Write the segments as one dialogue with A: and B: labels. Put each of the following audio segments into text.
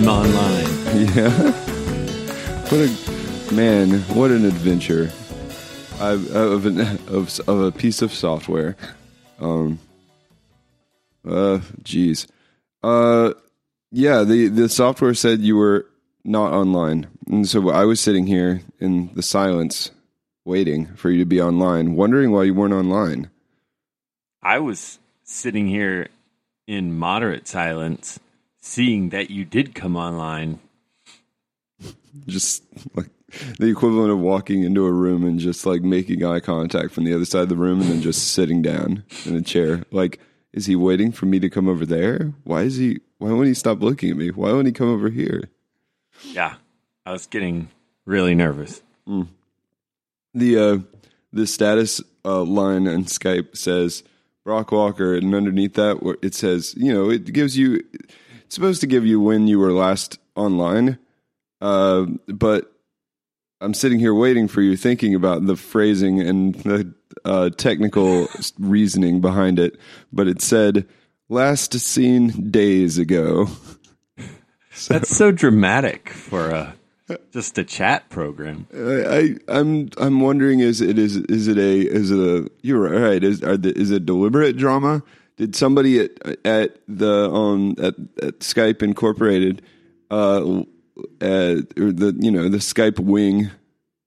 A: I'm online.
B: Yeah. What a man! What an adventure! I, of, an, of of a piece of software. Um. Uh. Jeez. Uh. Yeah. The the software said you were not online, and so I was sitting here in the silence, waiting for you to be online, wondering why you weren't online.
A: I was sitting here in moderate silence, seeing that you did come online.
B: Just like the equivalent of walking into a room and just like making eye contact from the other side of the room and then just sitting down in a chair. Like, is he waiting for me to come over there? Why is he? Why won't he stop looking at me? Why won't he come over here?
A: Yeah, I was getting really nervous.
B: The uh, the status uh, line on Skype says Brock Walker, and underneath that it says, you know, it gives you. It's supposed to give you when you were last online, uh, but I'm sitting here waiting for you, thinking about the phrasing and the uh, technical reasoning behind it. But it said last seen days ago.
A: That's so dramatic for a just a chat program.
B: I, I I'm I'm wondering is it is is it a is it a you're right is are the, is it deliberate drama? Did somebody at at the um at, at Skype Incorporated uh at, or the you know the Skype wing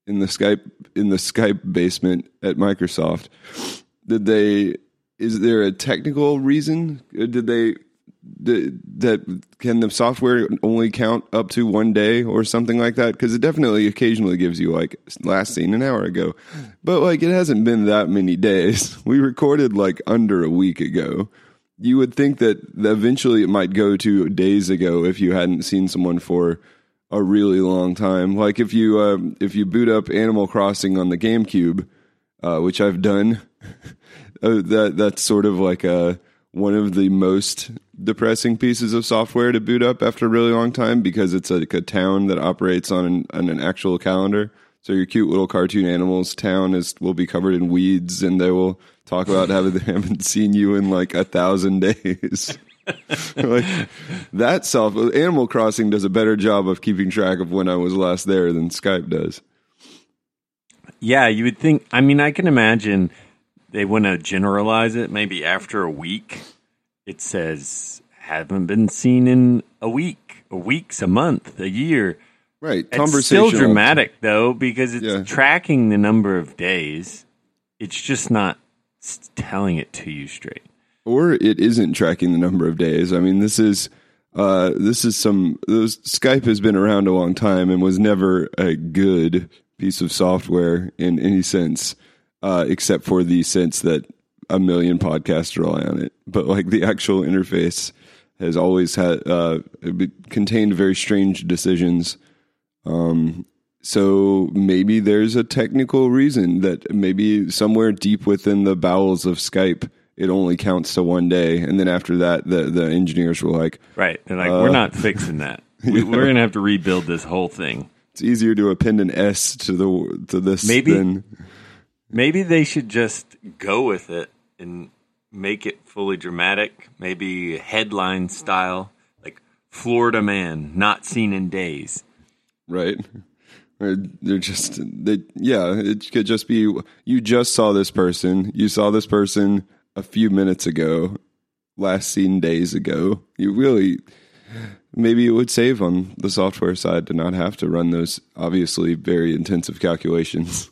B: in the Skype in the Skype basement at Microsoft did they is there a technical reason did they that can the software only count up to one day or something like that? Because it definitely occasionally gives you like last seen an hour ago. But like it hasn't been that many days. We recorded like under a week ago. You would think that eventually it might go to days ago if you hadn't seen someone for a really long time. Like if you um, if you boot up animal crossing on the gamecube uh, which i've done uh, that that's sort of like a one of the most depressing pieces of software to boot up after a really long time because it's like a town that operates on an, on an actual calendar. So your cute little cartoon animals town is will be covered in weeds, and they will talk about how they haven't seen you in like a thousand days. like that self Animal Crossing does a better job of keeping track of when I was last there than Skype does.
A: Yeah, you would think. I mean, I can imagine they want to generalize it. Maybe after a week, it says haven't been seen in a week, a week's, a month, a year.
B: Right,
A: It's still dramatic though because it's
B: Yeah.
A: tracking the number of days. It's just not telling it to you straight.
B: or it isn't tracking the number of days. I mean, this is uh, this is some those, Skype has been around a long time and was never a good piece of software in any sense, uh, except for the sense that a million podcasts rely on it. But like the actual interface has always had uh, it contained very strange decisions. Um, so maybe there's a technical reason that maybe somewhere deep within the bowels of Skype, it only counts to one day, and then after that, the the engineers were like,
A: Right? They're like,
B: Uh,
A: we're not fixing that. We, we're gonna have to rebuild this whole thing.
B: "It's easier to append an S to the to this
A: Maybe-
B: than
A: Maybe they should just go with it and make it fully dramatic. Maybe headline style, like Florida man not seen in days.
B: right." Or they're just they yeah. It could just be you just saw this person. You saw this person a few minutes ago, last seen days ago. You really maybe it would save on the software side to not have to run those obviously very intensive calculations.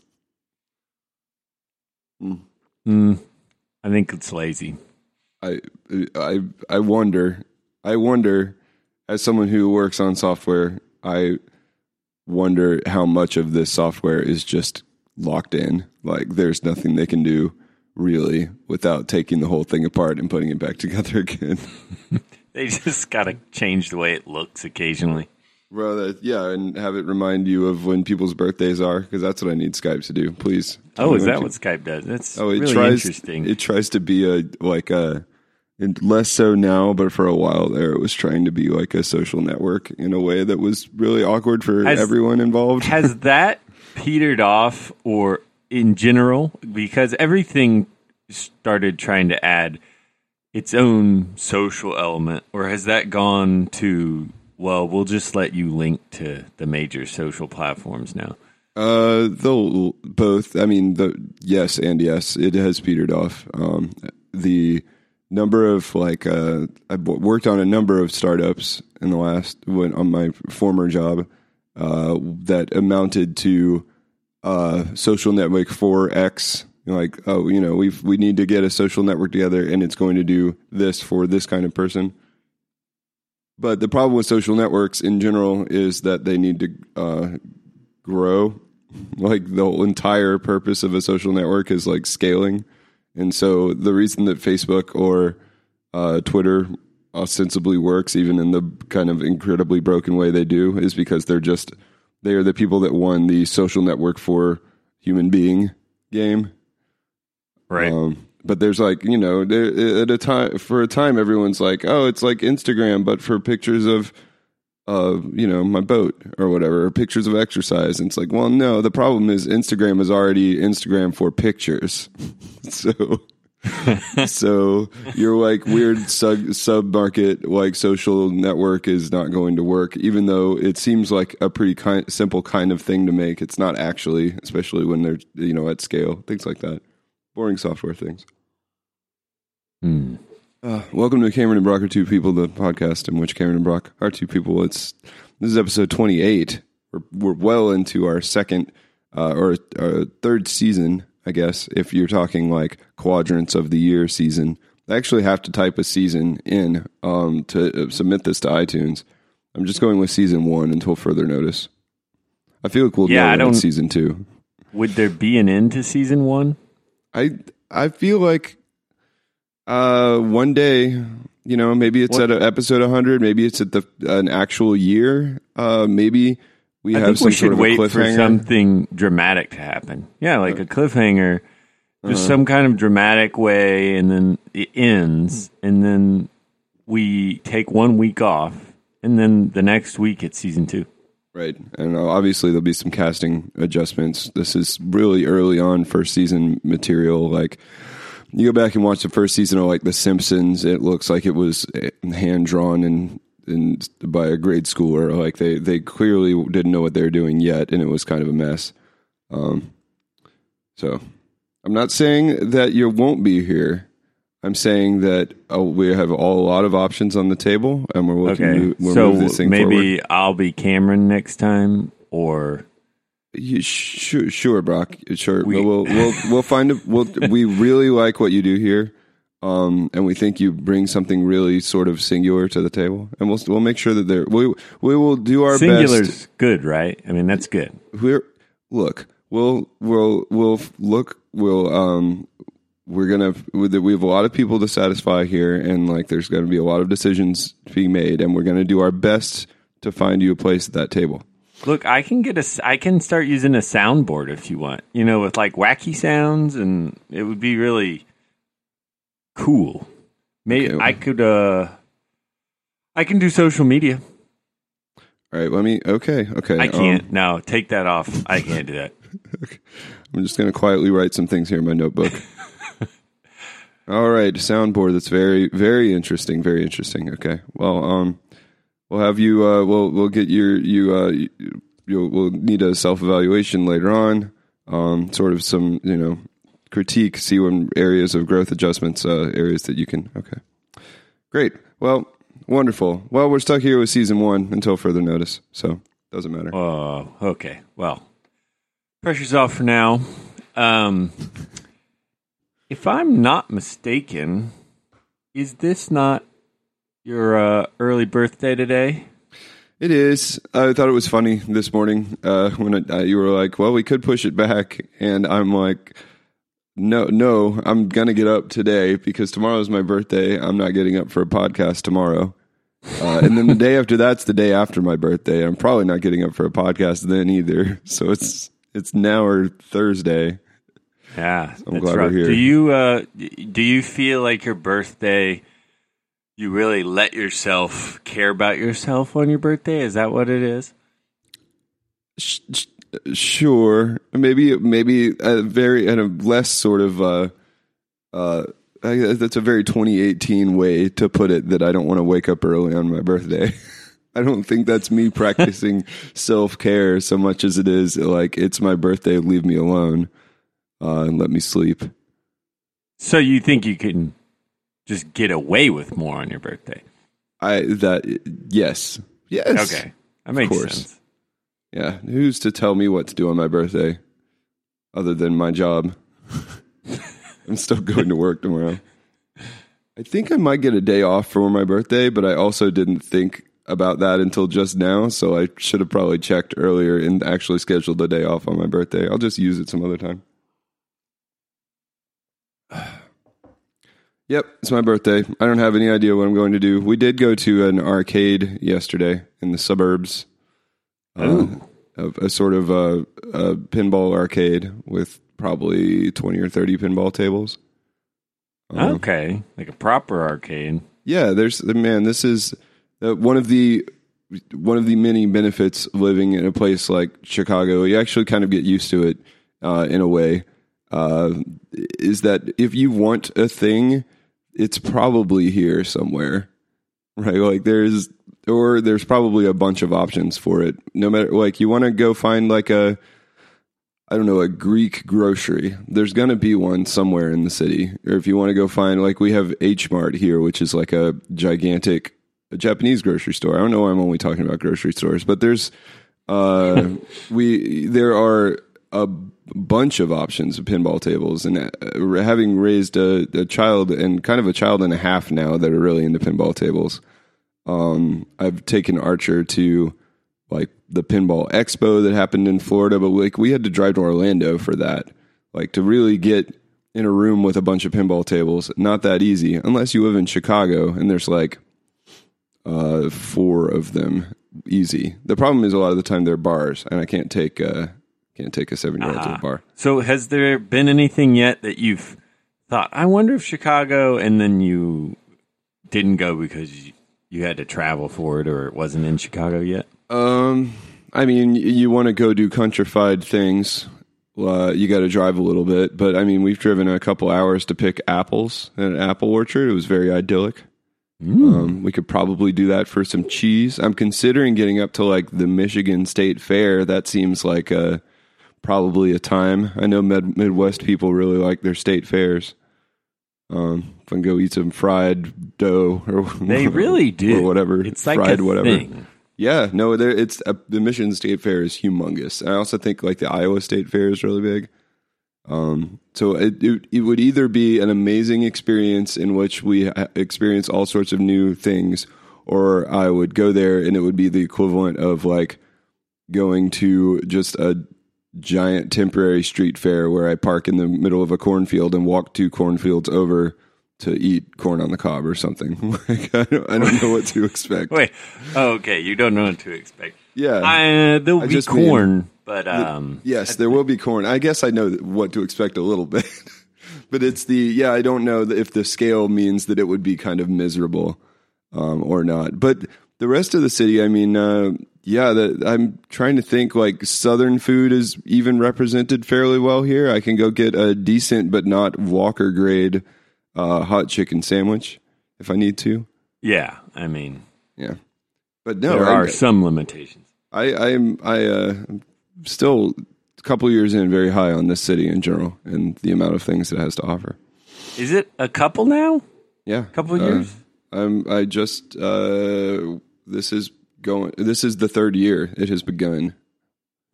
A: Hmm. I think it's lazy.
B: I I I wonder I wonder as someone who works on software, I wonder how much of this software is just locked in. Like there's nothing they can do really without taking the whole thing apart and putting it back together again.
A: They just gotta change the way it looks occasionally.
B: Well, that, yeah, and have it remind you of when people's birthdays are because that's what I need Skype to do. Please.
A: Oh, is that what Skype does? That's
B: Oh, it
A: really
B: tries.
A: interesting.
B: It tries to be a like a and less so now, but for a while there, it was trying to be like a social network in a way that was really awkward for
A: Has-
B: everyone involved.
A: Has that petered off, or in general, because everything started trying to add its own social element, or has that gone to? Well, we'll just let you link to the major social platforms now.
B: Uh, they'll both. I mean, the yes and yes. It has petered off. Um, the number of like uh, I've worked on a number of startups in the last when on my former job uh, that amounted to uh, social network for X. Like, oh, you know, we we need to get a social network together, and it's going to do this for this kind of person. But the problem with social networks in general is that they need to uh, grow. Like the whole entire purpose of a social network is like scaling. And so the reason that Facebook or uh, Twitter ostensibly works, even in the kind of incredibly broken way they do, is because they're just they are the people that won the social network for human being game.
A: Right.
B: Um, but there's like you know there, at a time for a time everyone's like oh it's like Instagram but for pictures of uh you know my boat or whatever or pictures of exercise. And it's like well no the problem is Instagram is already Instagram for pictures. So so your like weird sub sub market like social network is not going to work even though it seems like a pretty kind, simple kind of thing to make. It's not actually especially when they're you know at scale things like that boring software things
A: Hmm.
B: uh, welcome to Cameron and Brock are two people the podcast in which Cameron and Brock are two people it's this is episode 28 we're, we're well into our second uh, or uh, third season I guess, if you're talking like quadrants of the year season. I actually have to type a season in um, to uh, submit this to iTunes. I'm just going with season one until further notice. I feel like we'll
A: Yeah,
B: know
A: I don't-
B: season two.
A: Would there be an end to season one?
B: I I feel like uh, one day, you know, maybe it's
A: What-
B: at a episode 100, maybe it's at the an actual year. Uh, maybe we
A: I
B: have some
A: we
B: sort
A: should
B: of
A: wait for something dramatic to happen. Yeah, like a cliffhanger, just
B: Uh-huh.
A: some kind of dramatic way, and then it ends, and then we take one week off, and then the next week it's season two.
B: Right. And uh, obviously there'll be some casting adjustments. This is really early on first season material. Like you go back and watch the first season of like The Simpsons, it looks like it was hand drawn and and by a grade schooler. Like they they clearly didn't know what they were doing yet, and it was kind of a mess. Um, so I'm not saying that you won't be here. I'm saying that uh, we have all, a lot of options on the table, and we're looking
A: Okay,
B: to we'll
A: so
B: move this thing
A: maybe
B: forward.
A: I'll be Cameron next time, or
B: You, sure, sure, Brock. Sure.
A: We-
B: we'll we'll we'll find a, we'll we really like what you do here, um, and we think you bring something really sort of singular to the table, and we'll we'll make sure that there we we will do our
A: singular's
B: best.
A: good, right? I mean, that's good.
B: We're look. We'll we'll we'll look. We'll um. We're gonna. We have a lot of people to satisfy here, and like, there's going to be a lot of decisions being made, and we're going to do our best to find you a place at that table.
A: Look, I can get a. I can start using a soundboard if you want. You know, with like wacky sounds, and it would be really cool. Maybe
B: Okay.
A: I could. uh I can do social media.
B: All right. Let me. Okay. Okay.
A: I
B: um,
A: can't. no, take that off. I can't do that.
B: I'm just going to quietly write some things here in my notebook. All right, soundboard. That's very, very interesting. Very interesting. Okay. Well, um, we'll have you. Uh, we'll we'll get your you. Uh, you you'll, we'll need a self evaluation later on. Um, sort of some you know critique. See when areas of growth adjustments. Uh, areas that you can. Okay. Great. Well, wonderful. Well, we're stuck here with season one until further notice. So doesn't matter.
A: Oh, okay. Well, pressure's off for now. Um, if I'm not mistaken, is this not your uh, early birthday today?
B: It is. I thought it was funny this morning uh, when it, uh, you were like, "Well, we could push it back," and I'm like, "No, no, I'm gonna get up today because tomorrow's my birthday. I'm not getting up for a podcast tomorrow." Uh, and then the day after that's the day after my birthday. I'm probably not getting up for a podcast then either. So it's it's now or Thursday.
A: Yeah,
B: I'm
A: that's
B: glad we're here.
A: Do you uh, do you feel like your birthday? You really let yourself care about yourself on your birthday? Is that what it is?
B: Sh- sh- Sure, maybe maybe a very and a less sort of uh, uh, that's a very 2018 way to put it. That I don't want to wake up early on my birthday. I don't think that's me practicing self care so much as it is like it's my birthday. Leave me alone uh, and let me sleep.
A: So you think you can just get away with more on your birthday?
B: I that yes yes
A: Okay, that makes sense.
B: yeah. Who's to tell me what to do on my birthday, other than my job? I'm still going to work tomorrow. I think I might get a day off for my birthday, but I also didn't think about that until just now. So I should have probably checked earlier and actually scheduled a day off on my birthday. I'll just use it some other time. Yep, it's my birthday. I don't have any idea what I'm going to do. We did go to an arcade yesterday in the suburbs. Uh,
A: Ooh.
B: a, a sort of a, a pinball arcade with probably 20 or 30 pinball tables. Um,
A: Okay, like a proper arcade.
B: yeah, there's man. This is uh, one of the one of the many benefits of living in a place like Chicago. You actually kind of get used to it uh, in a way. Uh, is that if you want a thing, it's probably here somewhere, right? Like there's or there's probably a bunch of options for it. No matter like you want to go find like a I don't know, a Greek grocery. There's going to be one somewhere in the city. Or if you want to go find, like, we have H Mart here, which is like a gigantic Japanese grocery store. I don't know why I'm only talking about grocery stores, but there's, uh, we, there are a bunch of options of pinball tables. And uh, having raised a, a child and kind of a child and a half now that are really into pinball tables, um, I've taken Archer to, like the pinball expo that happened in Florida, but like we had to drive to Orlando for that. Like to really get in a room with a bunch of pinball tables, not that easy unless you live in Chicago and there's like uh, four of them easy. The problem is a lot of the time they're bars, and I can't take uh, can't take a seven year old to a bar.
A: So has there been anything yet that you've thought? I wonder if Chicago, and then you didn't go because you, you had to travel for it, or it wasn't in Chicago yet.
B: Um, I mean, you want to go do countrified things. Uh, you got to drive a little bit, but I mean, we've driven a couple hours to pick apples in an apple orchard. It was very idyllic. Um, we could probably do that for some cheese. I'm considering getting up to like the Michigan State Fair. That seems like a probably a time. I know Med- Midwest people really like their state fairs. Um, if I can go eat some fried dough or
A: They really do.
B: or whatever,
A: It's like
B: fried
A: a
B: whatever.
A: thing.
B: Yeah, no, there it's uh, the Michigan State Fair is humongous. I also think like the Iowa State Fair is really big. Um, so it, it it would either be an amazing experience in which we experience all sorts of new things, or I would go there and it would be the equivalent of like going to just a giant temporary street fair where I park in the middle of a cornfield and walk two cornfields over to eat corn on the cob or something. like I don't, I don't know what to expect.
A: Wait, oh, okay, you don't know what to expect.
B: Yeah.
A: Uh, there'll
B: I
A: be
B: just mean-
A: corn, but um,
B: Yes, there will be corn. I guess I know what to expect a little bit, but it's the yeah. I don't know if the scale means that it would be kind of miserable um, or not. But the rest of the city, I mean, uh, yeah. The, I'm trying to think like Southern food is even represented fairly well here. I can go get a decent but not Walker grade uh, hot chicken sandwich if I need to.
A: yeah, I mean,
B: Yeah, but no,
A: there
B: I,
A: are some limitations.
B: I I am I uh, I'm still a couple years in very high on this city in general and the amount of things it has to offer.
A: Is it a couple now?
B: Yeah,
A: a couple
B: uh,
A: years?
B: I'm I just uh, this is going. This is the third year it has begun.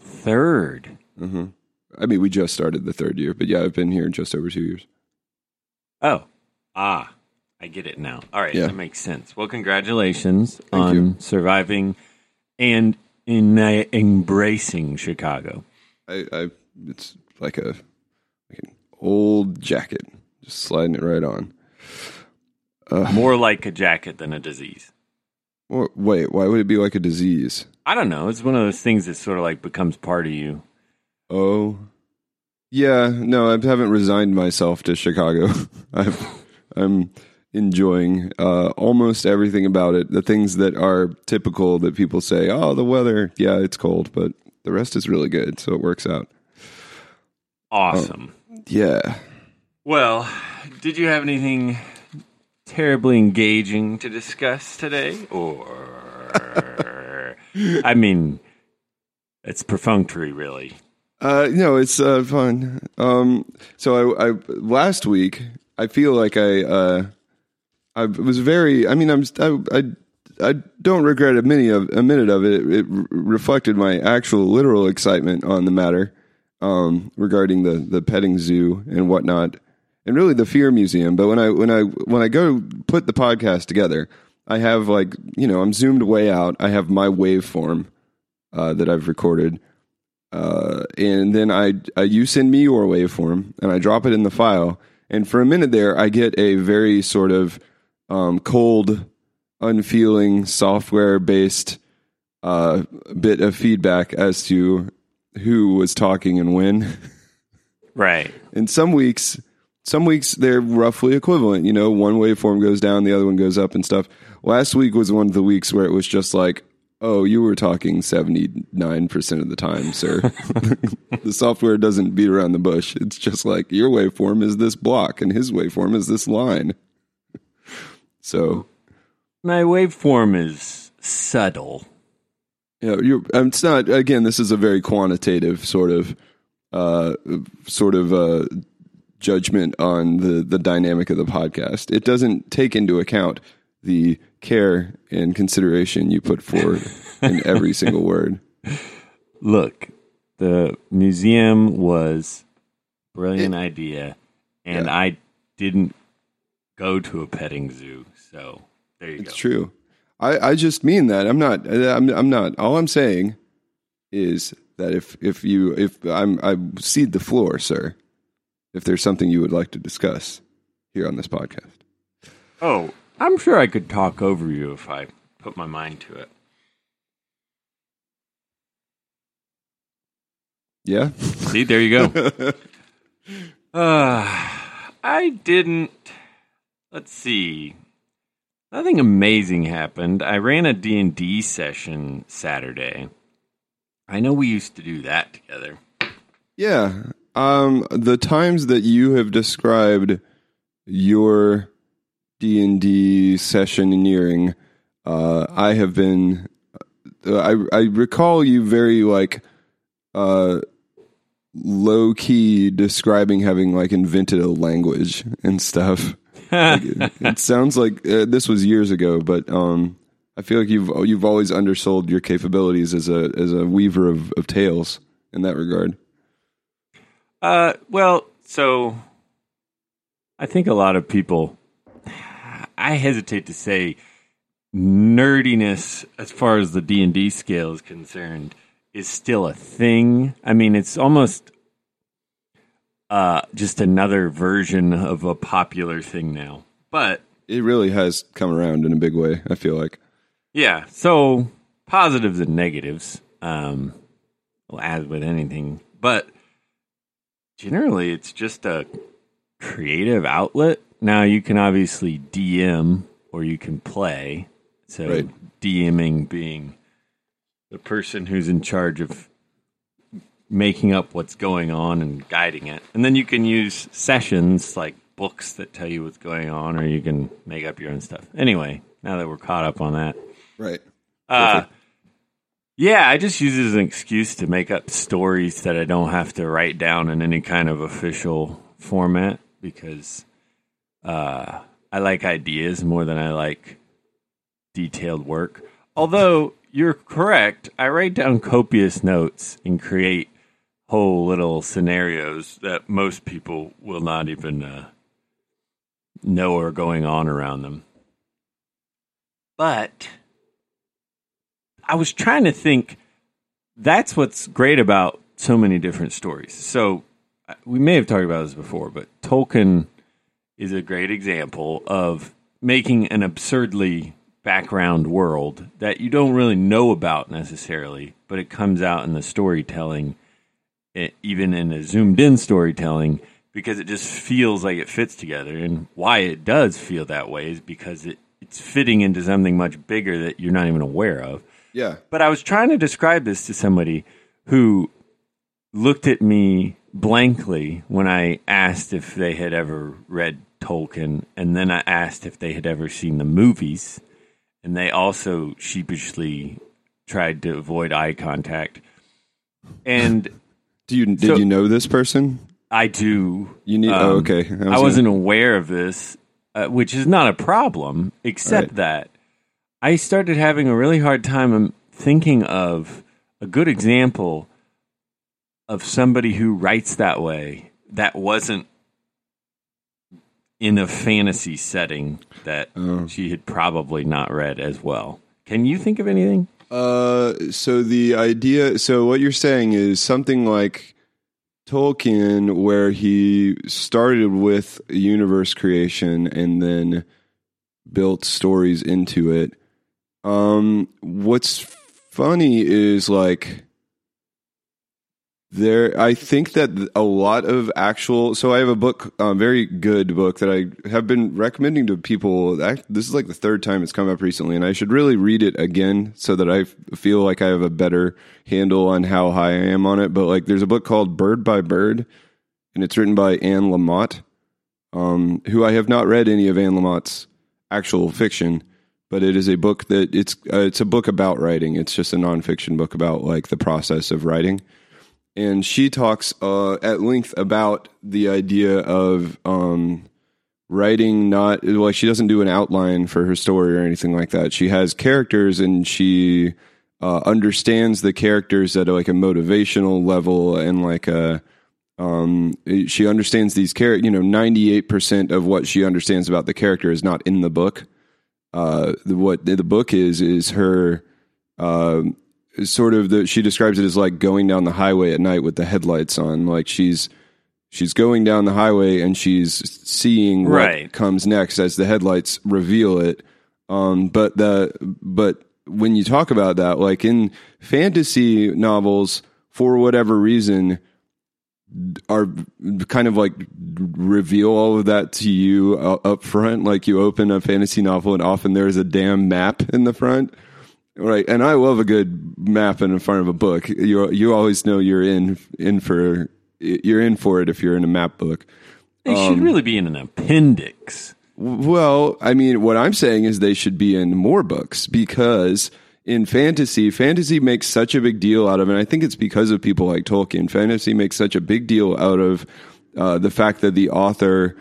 A: Third.
B: I mean, we just started the third year, but yeah, I've been here just over two years.
A: Oh, ah, I get it now. All right,
B: Yeah.
A: that makes sense. Well, congratulations
B: Thank
A: on
B: you.
A: surviving and in uh, embracing Chicago.
B: I, I it's like a like an old jacket, just sliding it right on.
A: More like a jacket than a disease.
B: Or, wait, why would it be like a disease?
A: I don't know. It's one of those things that sort of like becomes part of you.
B: Oh, yeah. No, I haven't resigned myself to Chicago. I've, I'm enjoying uh, almost everything about it. The things that are typical that people say, "Oh, the weather, yeah, it's cold," but the rest is really good, so it works out.
A: Awesome.
B: Yeah.
A: Well, did you have anything terribly engaging to discuss today? Or, I mean, it's perfunctory, really.
B: Uh, no, it's uh, fun. Um, so I, I last week I feel like I uh, I was very. I mean, I'm I I, I don't regret a minute of a minute of it. It reflected my actual literal excitement on the matter um, regarding the the petting zoo and whatnot, and really the Fear Museum. But when I when I when I go put the podcast together, I have like you know I'm zoomed way out. I have my waveform uh, that I've recorded uh, and then I, I you send me your waveform and I drop it in the file. And for a minute there, I get a very sort of um, cold, unfeeling, software based uh, bit of feedback as to who was talking and when.
A: Right.
B: and some weeks, some weeks they're roughly equivalent. You know, one waveform goes down, the other one goes up and stuff. Last week was one of the weeks where it was just like, oh, you were talking 79% of the time, sir. the software doesn't beat around the bush. It's just like your waveform is this block and his waveform is this line. So,
A: My waveform is subtle.
B: you know, um, it's not, again, this is a very quantitative sort of, uh, sort of, uh, judgment on the, the dynamic of the podcast. It doesn't take into account the care and consideration you put forward in every single word.
A: Look, the museum was a brilliant idea, and
B: Yeah.
A: I didn't go to a petting zoo. So there you
B: It's
A: go.
B: It's true. I, I just mean that. I'm not. I'm, I'm not. All I'm saying is that if if you if I'm I cede the floor, sir. If there's something you would like to discuss here on this podcast,
A: Oh, I'm sure I could talk over you if I put my mind to it.
B: yeah.
A: See, there you go. uh, I didn't. Let's see. Nothing amazing happened. I ran a D&D session Saturday. I know we used to do that together.
B: Yeah. Um, the times that you have described your D and D sessioneering, uh, I have been. Uh, I I recall you very like uh, low key describing having like invented a language and stuff. Like, it, it sounds like uh, this was years ago, but um, I feel like you've you've always undersold your capabilities as a as a weaver of, of tales in that regard.
A: Uh, well, so I think a lot of people, I hesitate to say nerdiness as far as the D and D scale is concerned is still a thing. I mean, it's almost uh, just another version of a popular thing now. But
B: It really has come around in a big way. I feel like.
A: yeah, so positives and negatives, um, well, as with anything, but generally it's just a creative outlet. Now you can obviously DM or you can play. So
B: Right.
A: DMing being the person who's in charge of making up what's going on and guiding it. And then you can use sessions like books that tell you what's going on or you can make up your own stuff. Anyway, now that we're caught up on that.
B: Right.
A: Uh, yeah, I just use it as an excuse to make up stories that I don't have to write down in any kind of official format because uh, I like ideas more than I like detailed work. Although you're correct, I write down copious notes and create whole little scenarios that most people will not even uh, know are going on around them. But I was trying to think that's what's great about so many different stories. So uh, we may have talked about this before, but Tolkien is a great example of making an absurdly background world that you don't really know about necessarily, but it comes out in the storytelling, eh, even in a zoomed in storytelling, because it just feels like it fits together. And why it does feel that way is because it, it's fitting into something much bigger that you're not even aware of.
B: Yeah.
A: But I was trying to describe this to somebody who looked at me blankly when I asked if they had ever read Tolkien, and then I asked if they had ever seen the movies, and they also sheepishly tried to avoid eye contact. And
B: Do you did
A: So-
B: you know this person?
A: I do.
B: You need.
A: Um,
B: oh, okay. was
A: I,
B: gonna-
A: wasn't aware of this, uh, which is not a problem, except
B: Right.
A: that I started having a really hard time um, thinking of a good example of somebody who writes that way that wasn't in a fantasy setting that
B: Oh.
A: she had probably not read as well. Can you think of anything?
B: Uh, so the idea, so what you're saying is something like Tolkien, where he started with universe creation and then built stories into it. Um, what's funny is like there. I think that a lot of actual. So I have a book, a very good book that I have been recommending to people. This is like the third time it's come up recently, and I should really read it again so that I feel like I have a better handle on how high I am on it. But like, there's a book called Bird by Bird, and it's written by Anne Lamott, um, who I have not read any of Anne Lamott's actual fiction, but it is a book that it's uh, it's a book about writing. It's just a nonfiction book about like the process of writing, and she talks uh, at length about the idea of um, writing. Not like she doesn't do an outline for her story or anything like that. She has characters and she uh, understands the characters at like a motivational level and like a um, she understands these characters. You know, ninety eight percent of what she understands about the character is not in the book. Uh, the, what the book is is her uh, sort of the. She describes it as like going down the highway at night with the headlights on. Like she's she's going down the highway and she's seeing what
A: Right.
B: comes next as the headlights reveal it. Um, but the but when you talk about that, like in fantasy novels, for whatever reason, are kind of like reveal all of that to you up front. Like you open a fantasy novel and often there's a damn map in the front. Right, and I love a good map in the front of a book. You you always know you're in in for you're in for it if you're in a map book.
A: They
B: Um,
A: should really be in an appendix.
B: Well, I mean, what I'm saying is they should be in more books because in fantasy, fantasy makes such a big deal out of, and I think it's because of people like Tolkien. Fantasy makes such a big deal out of uh, the fact that the author,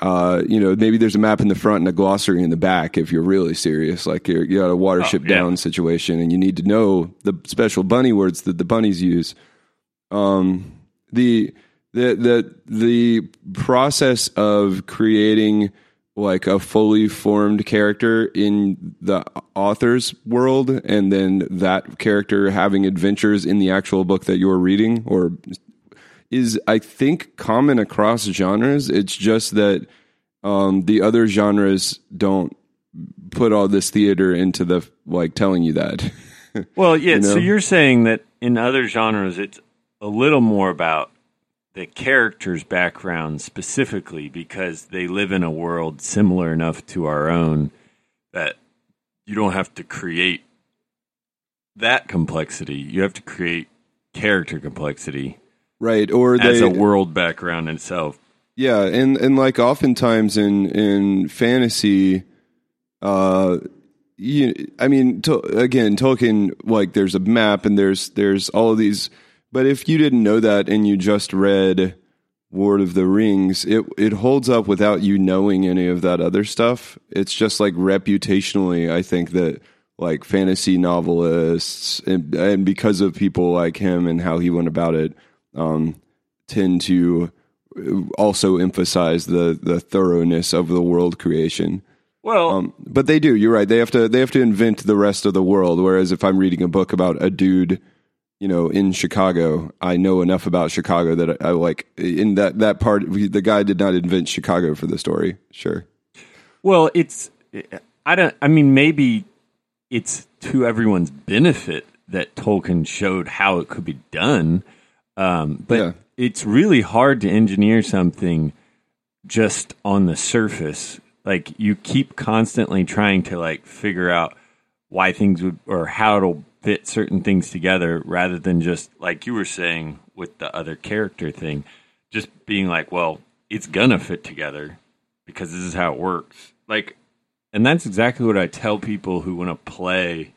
B: uh, you know, maybe there's a map in the front and a glossary in the back. If you're really serious, like you're, you got a watership
A: Oh, yeah.
B: down situation, and you need to know the special bunny words that the bunnies use. Um, the the the the process of creating like a fully formed character in the author's world and then that character having adventures in the actual book that you're reading or is I think common across genres. It's just that um, the other genres don't put all this theater into the like telling you that.
A: Well, yeah.
B: You
A: So you're saying that in other genres, it's a little more about the character's background specifically because they live in a world similar enough to our own that you don't have to create that complexity. You have to create character complexity
B: right. Or
A: as
B: they
A: a world background itself.
B: Yeah, and and like oftentimes in in fantasy, uh, you, I mean, to, again, Tolkien like there's a map and there's there's all of these, but if you didn't know that and you just read Lord of the Rings, it it holds up without you knowing any of that other stuff. It's just like reputationally, I think that like fantasy novelists and, and because of people like him and how he went about it, um, tend to also emphasize the the thoroughness of the world creation.
A: Well,
B: Um, but they do. You're right. They have to they have to invent the rest of the world. Whereas if I'm reading a book about a dude, you know, in Chicago, I know enough about Chicago that I, I like in that that part. The guy did not invent Chicago for the story. Sure.
A: Well, it's I don't I mean maybe it's to everyone's benefit that Tolkien showed how it could be done. Um, but
B: Yeah.
A: it's really hard to engineer something just on the surface. Like you keep constantly trying to like figure out why things would or how it'll fit certain things together rather than just like you were saying with the other character thing. Just being like, well, it's gonna fit together because this is how it works. Like, and that's exactly what I tell people who want to play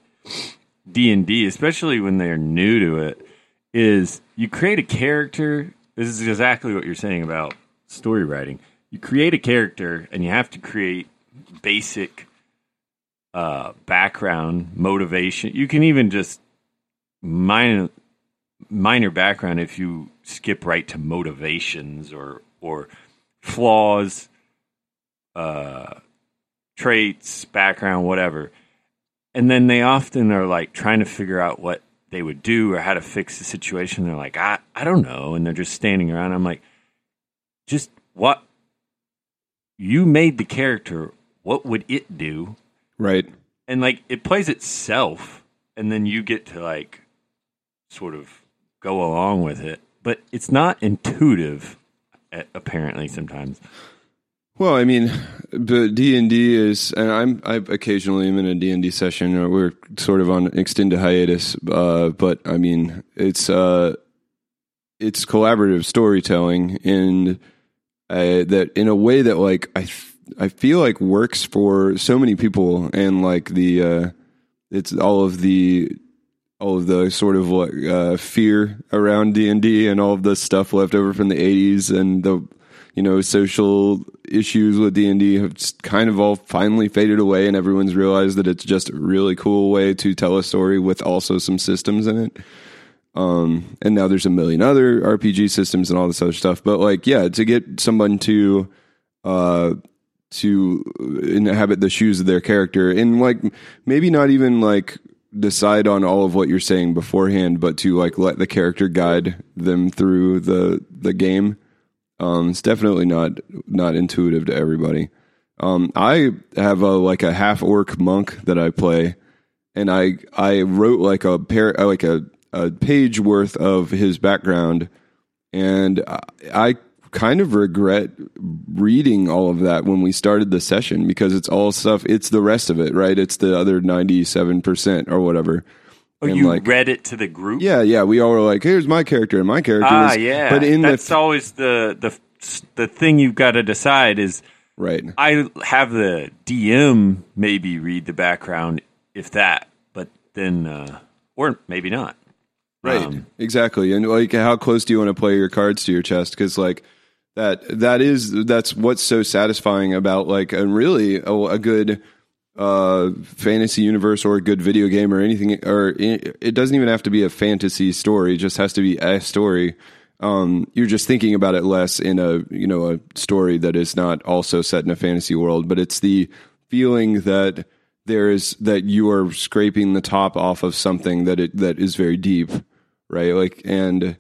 A: D and D, especially when they're new to it. Is you create a character. This is exactly what you're saying about story writing. You create a character, and you have to create basic uh, background, motivation. You can even just minor minor background if you skip right to motivations or or flaws, uh, traits, background, whatever. And then they often are like trying to figure out what they would do or how to fix the situation. They're like, I, I don't know. And they're just standing around. I'm like, just what you made the character, what would it do?
B: Right.
A: And like it plays itself. And then you get to like sort of go along with it. But it's not intuitive, apparently, sometimes.
B: Well, I mean, but D and D is, and I'm I occasionally am in a D and D session. Or we're sort of on extended hiatus, uh, but I mean, it's uh, it's collaborative storytelling and uh, that in a way that like I I feel like works for so many people, and like the uh, it's all of the all of the sort of like uh, fear around D and D and all of the stuff left over from the '80s and the you know social issues with D&D have kind of all finally faded away and everyone's realized that it's just a really cool way to tell a story with also some systems in it. Um, and now there's a million other RPG systems and all this other stuff. But like, yeah, to get someone to, uh, to inhabit the shoes of their character and like maybe not even like decide on all of what you're saying beforehand, but to like let the character guide them through the, the game um, it's definitely not not intuitive to everybody. Um, I have a like a half orc monk that I play, and I I wrote like a pair like a a page worth of his background, and I, I kind of regret reading all of that when we started the session because it's all stuff. It's the rest of it, right? It's the other ninety seven percent or whatever.
A: Oh,
B: And,
A: you
B: like-
A: read it to the group?
B: Yeah, yeah. We all were like, "Here's my character," and my character.
A: Ah,
B: was,
A: yeah.
B: But in
A: That's
B: the
A: always the, the, the thing you've got to decide is
B: right,
A: I have the DM maybe read the background, if that, but then, uh, or maybe not.
B: Right.
A: Um,
B: exactly. And like how close do you want to play your cards to your chest cuz like that that is that's what's so satisfying about like a really a, a good uh fantasy universe or a good video game or anything or it, it doesn't even have to be a fantasy story, it just has to be a story. Um you're just thinking about it less in a, you know, a story that is not also set in a fantasy world, but it's the feeling that there is that you are scraping the top off of something that it that is very deep right like and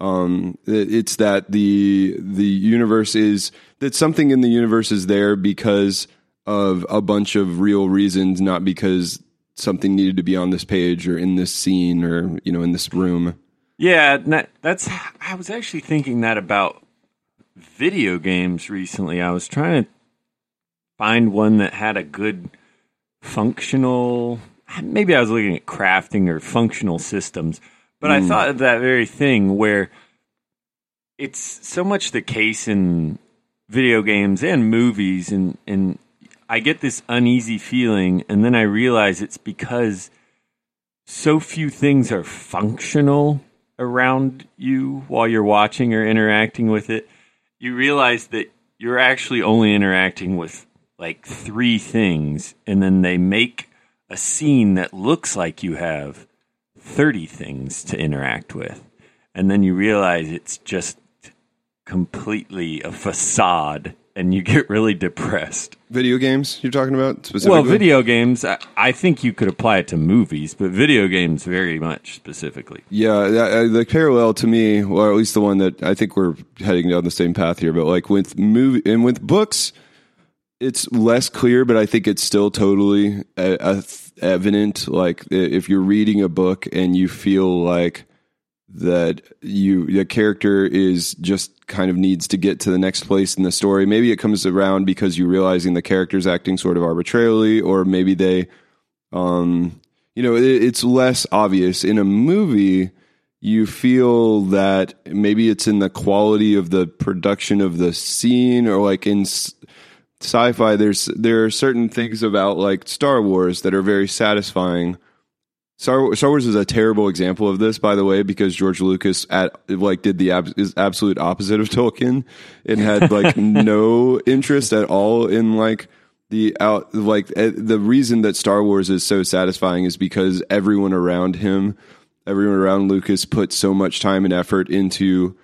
B: um it's that the the universe is that something in the universe is there because of a bunch of real reasons not because something needed to be on this page or in this scene or you know in this room
A: Yeah, that's. I was actually thinking that about video games recently. I was trying to find one that had a good functional. Maybe I was looking at crafting or functional systems, but I hmm. thought of that very thing where it's so much the case in video games and movies, and and I get this uneasy feeling, and then I realize it's because so few things are functional around you while you're watching or interacting with it, you realize that you're actually only interacting with like three things, and then they make a scene that looks like you have 30 things to interact with. And then you realize it's just completely a facade, and you get really depressed.
B: video games you're talking about specifically
A: Well, video games, I, I think you could apply it to movies, but video games very much specifically.
B: Yeah, that, the parallel to me, or at least the one that I think we're heading down the same path here. But like with movie and with books, it's less clear, but I think it's still totally uh, uh, evident. Like if you're reading a book and you feel like that you the character is just kind of needs to get to the next place in the story. Maybe it comes around because you're realizing the character's acting sort of arbitrarily, or maybe they um, you know, it, it's less obvious in a movie. you feel that maybe it's in the quality of the production of the scene or like in sci-fi there's there are certain things about like Star Wars that are very satisfying. Star, Star Wars is a terrible example of this, by the way, because George Lucas at like did the ab- is absolute opposite of Tolkien and had like no interest at all in like the out like eh, the reason that Star Wars is so satisfying is because everyone around him, everyone around Lucas put so much time and effort into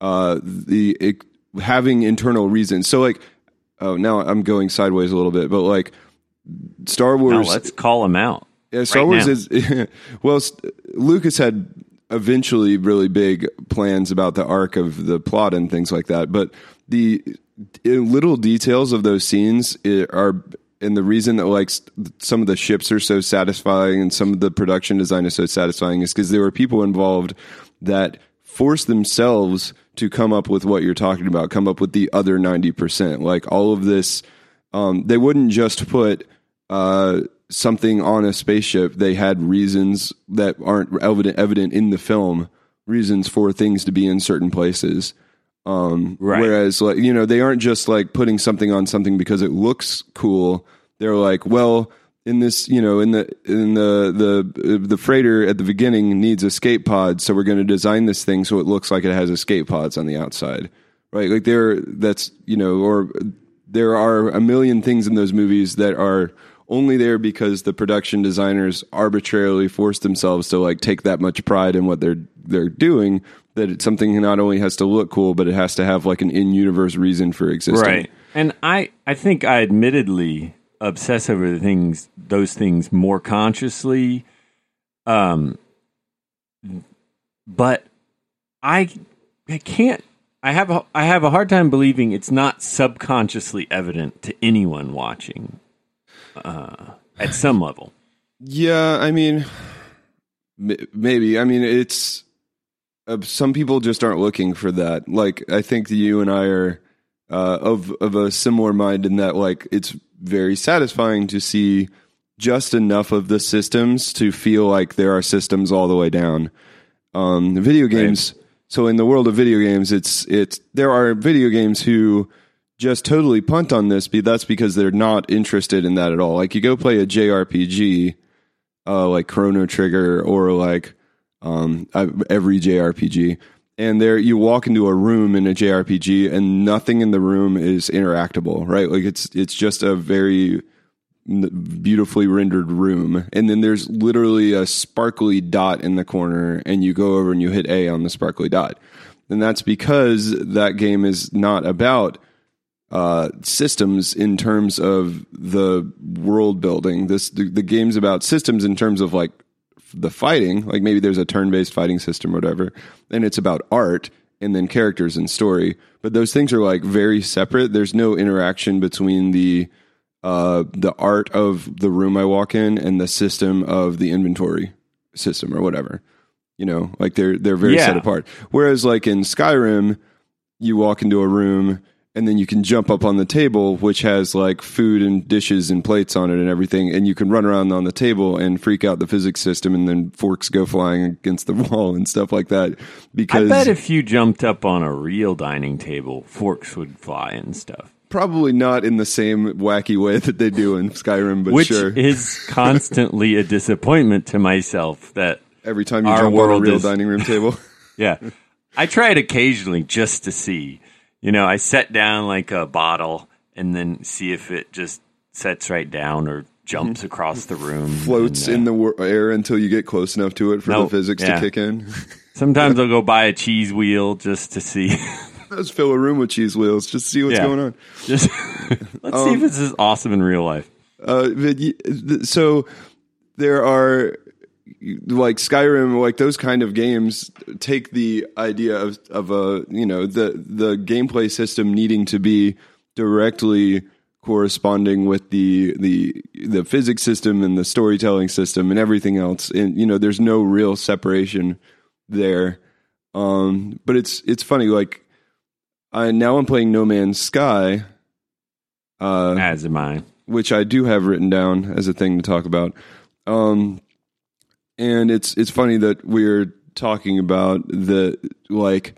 B: uh the it, having internal reasons. So like oh now I'm going sideways a little bit, but like Star Wars
A: let's call him out.
B: yeah, Star
A: right
B: Wars
A: now.
B: is well. Lucas had eventually really big plans about the arc of the plot and things like that, but the little details of those scenes are, and the reason that like some of the ships are so satisfying and some of the production design is so satisfying is because there were people involved that forced themselves to come up with what you're talking about, come up with the other ninety percent, like all of this. Um, they wouldn't just put uh, something on a spaceship, they had reasons that aren't evident evident in the film, reasons for things to be in certain places. Um,
A: Right.
B: Whereas, like you know, they aren't just like putting something on something because it looks cool. They're like, well, in this, you know, in the in the the the freighter at the beginning needs escape pods, so we're going to design this thing so it looks like it has escape pods on the outside, right? Like there, that's you know, or there are a million things in those movies that are only there because the production designers arbitrarily forced themselves to like take that much pride in what they're they're doing that it's something not only has to look cool but it has to have like an in-universe reason for existing
A: Right. And I, I think I admittedly obsess over the things, those things more consciously. Um, but I, I can't. I have a, I have a hard time believing it's not subconsciously evident to anyone watching, uh, at some level.
B: Yeah, I mean, maybe. I mean, it's uh, some people just aren't looking for that. Like, I think you and I are uh, of of a similar mind in that, like, it's very satisfying to see just enough of the systems to feel like there are systems all the way down. Um, video games. So in the world of video games, it's it's there are video games who just totally punt on this, but that's because they're not interested in that at all. Like you go play a JRPG, uh, like Chrono Trigger or like um, every JRPG, and there you walk into a room in a JRPG and nothing in the room is interactable, right? Like it's it's just a very beautifully rendered room, and then there's literally a sparkly dot in the corner, and you go over and you hit A on the sparkly dot, and that's because that game is not about uh, systems in terms of the world building. This the, the game's about systems in terms of like the fighting. Like maybe there's a turn-based fighting system or whatever, and it's about art and then characters and story. But those things are like very separate. There's no interaction between the uh, the art of the room I walk in and the system of the inventory system or whatever. You know, like they're they're very
A: Yeah.
B: set apart. Whereas like in Skyrim, you walk into a room and then you can jump up on the table which has like food and dishes and plates on it and everything and you can run around on the table and freak out the physics system and then forks go flying against the wall and stuff like that because I
A: bet if you jumped up on a real dining table, forks would fly and stuff.
B: probably not in the same wacky way that they do in Skyrim but
A: Which
B: sure
A: is constantly a disappointment to myself that
B: every time you jump on a real
A: is-
B: dining room table
A: Yeah. I try it occasionally just to see. You know, I set down like a bottle and then see if it just sets right down or jumps across the room.
B: floats
A: And, uh,
B: in the air until you get close enough to it for
A: No,
B: the physics
A: yeah.
B: to kick in
A: Sometimes I'll go buy a cheese wheel just to see.
B: let's fill a room with cheese wheels just to see what's
A: Yeah.
B: going on
A: just let's see if this is awesome in real life.
B: Uh, so there are like Skyrim, like those kind of games take the idea of of a you know the the gameplay system needing to be directly corresponding with the the the physics system and the storytelling system and everything else and you know there's no real separation there um but it's it's funny like I now I'm playing No Man's Sky uh
A: As am I.
B: which I do have written down as a thing to talk about. Um, and it's it's funny that we're talking about the like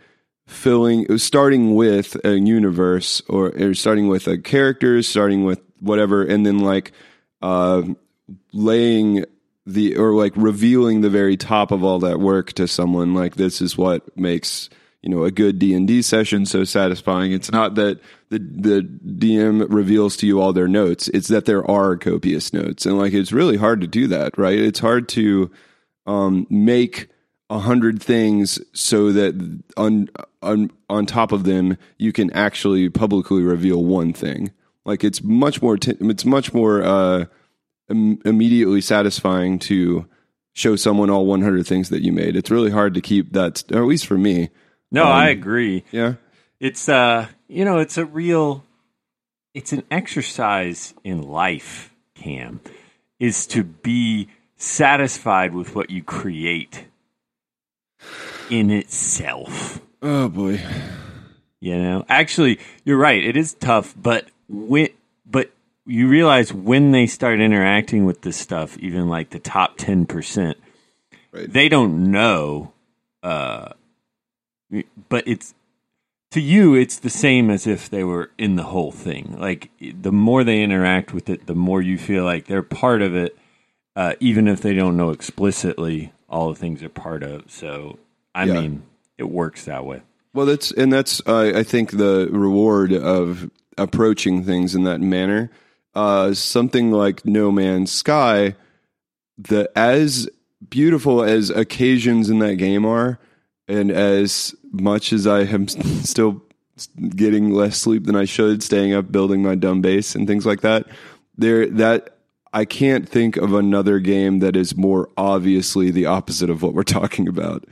B: filling starting with a universe or, or starting with a character starting with whatever and then like uh laying the or like revealing the very top of all that work to someone. Like this is what makes you know a good D&D session so satisfying it's not that the the DM reveals to you all their notes it's that there are copious notes and like it's really hard to do that right it's hard to um make a hundred things so that on on on top of them you can actually publicly reveal one thing like it's much more t- it's much more uh Im- immediately satisfying to show someone all 100 things that you made. It's really hard to keep that, or at least for me.
A: No, I agree.
B: Yeah.
A: It's uh, you know, it's a real, it's an exercise in life. Cam is to be satisfied with what you create in itself.
B: Oh boy.
A: You know, actually, you're right. It is tough, but when, but you realize when they start interacting with this stuff, even like the top ten percent,
B: Right.
A: they don't know. Uh, but it's to you, it's the same as if they were in the whole thing. Like the more they interact with it, the more you feel like they're part of it, uh, even if they don't know explicitly all the things they're part of. So, I
B: Yeah.
A: mean, it works that way.
B: Well, that's and that's uh, I think the reward of approaching things in that manner. Uh, something like No Man's Sky, the as beautiful as occasions in that game are, and as much as I am still getting less sleep than I should, staying up building my dumb base and things like that, there that I can't think of another game that is more obviously the opposite of what we're talking about.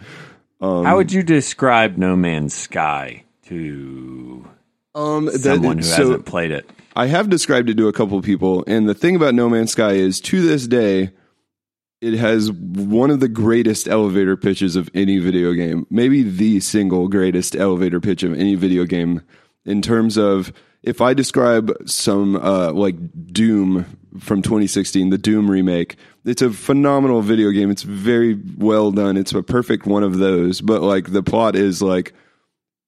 A: How would you describe No Man's Sky to
B: Um, that-
A: someone who
B: so-
A: hasn't played it?
B: I have described it to a couple people, and the thing about No Man's Sky is to this day, it has one of the greatest elevator pitches of any video game. Maybe the single greatest elevator pitch of any video game in terms of if I describe some uh, like Doom from 2016, the Doom remake, it's a phenomenal video game. It's very well done. It's a perfect one of those, but like the plot is like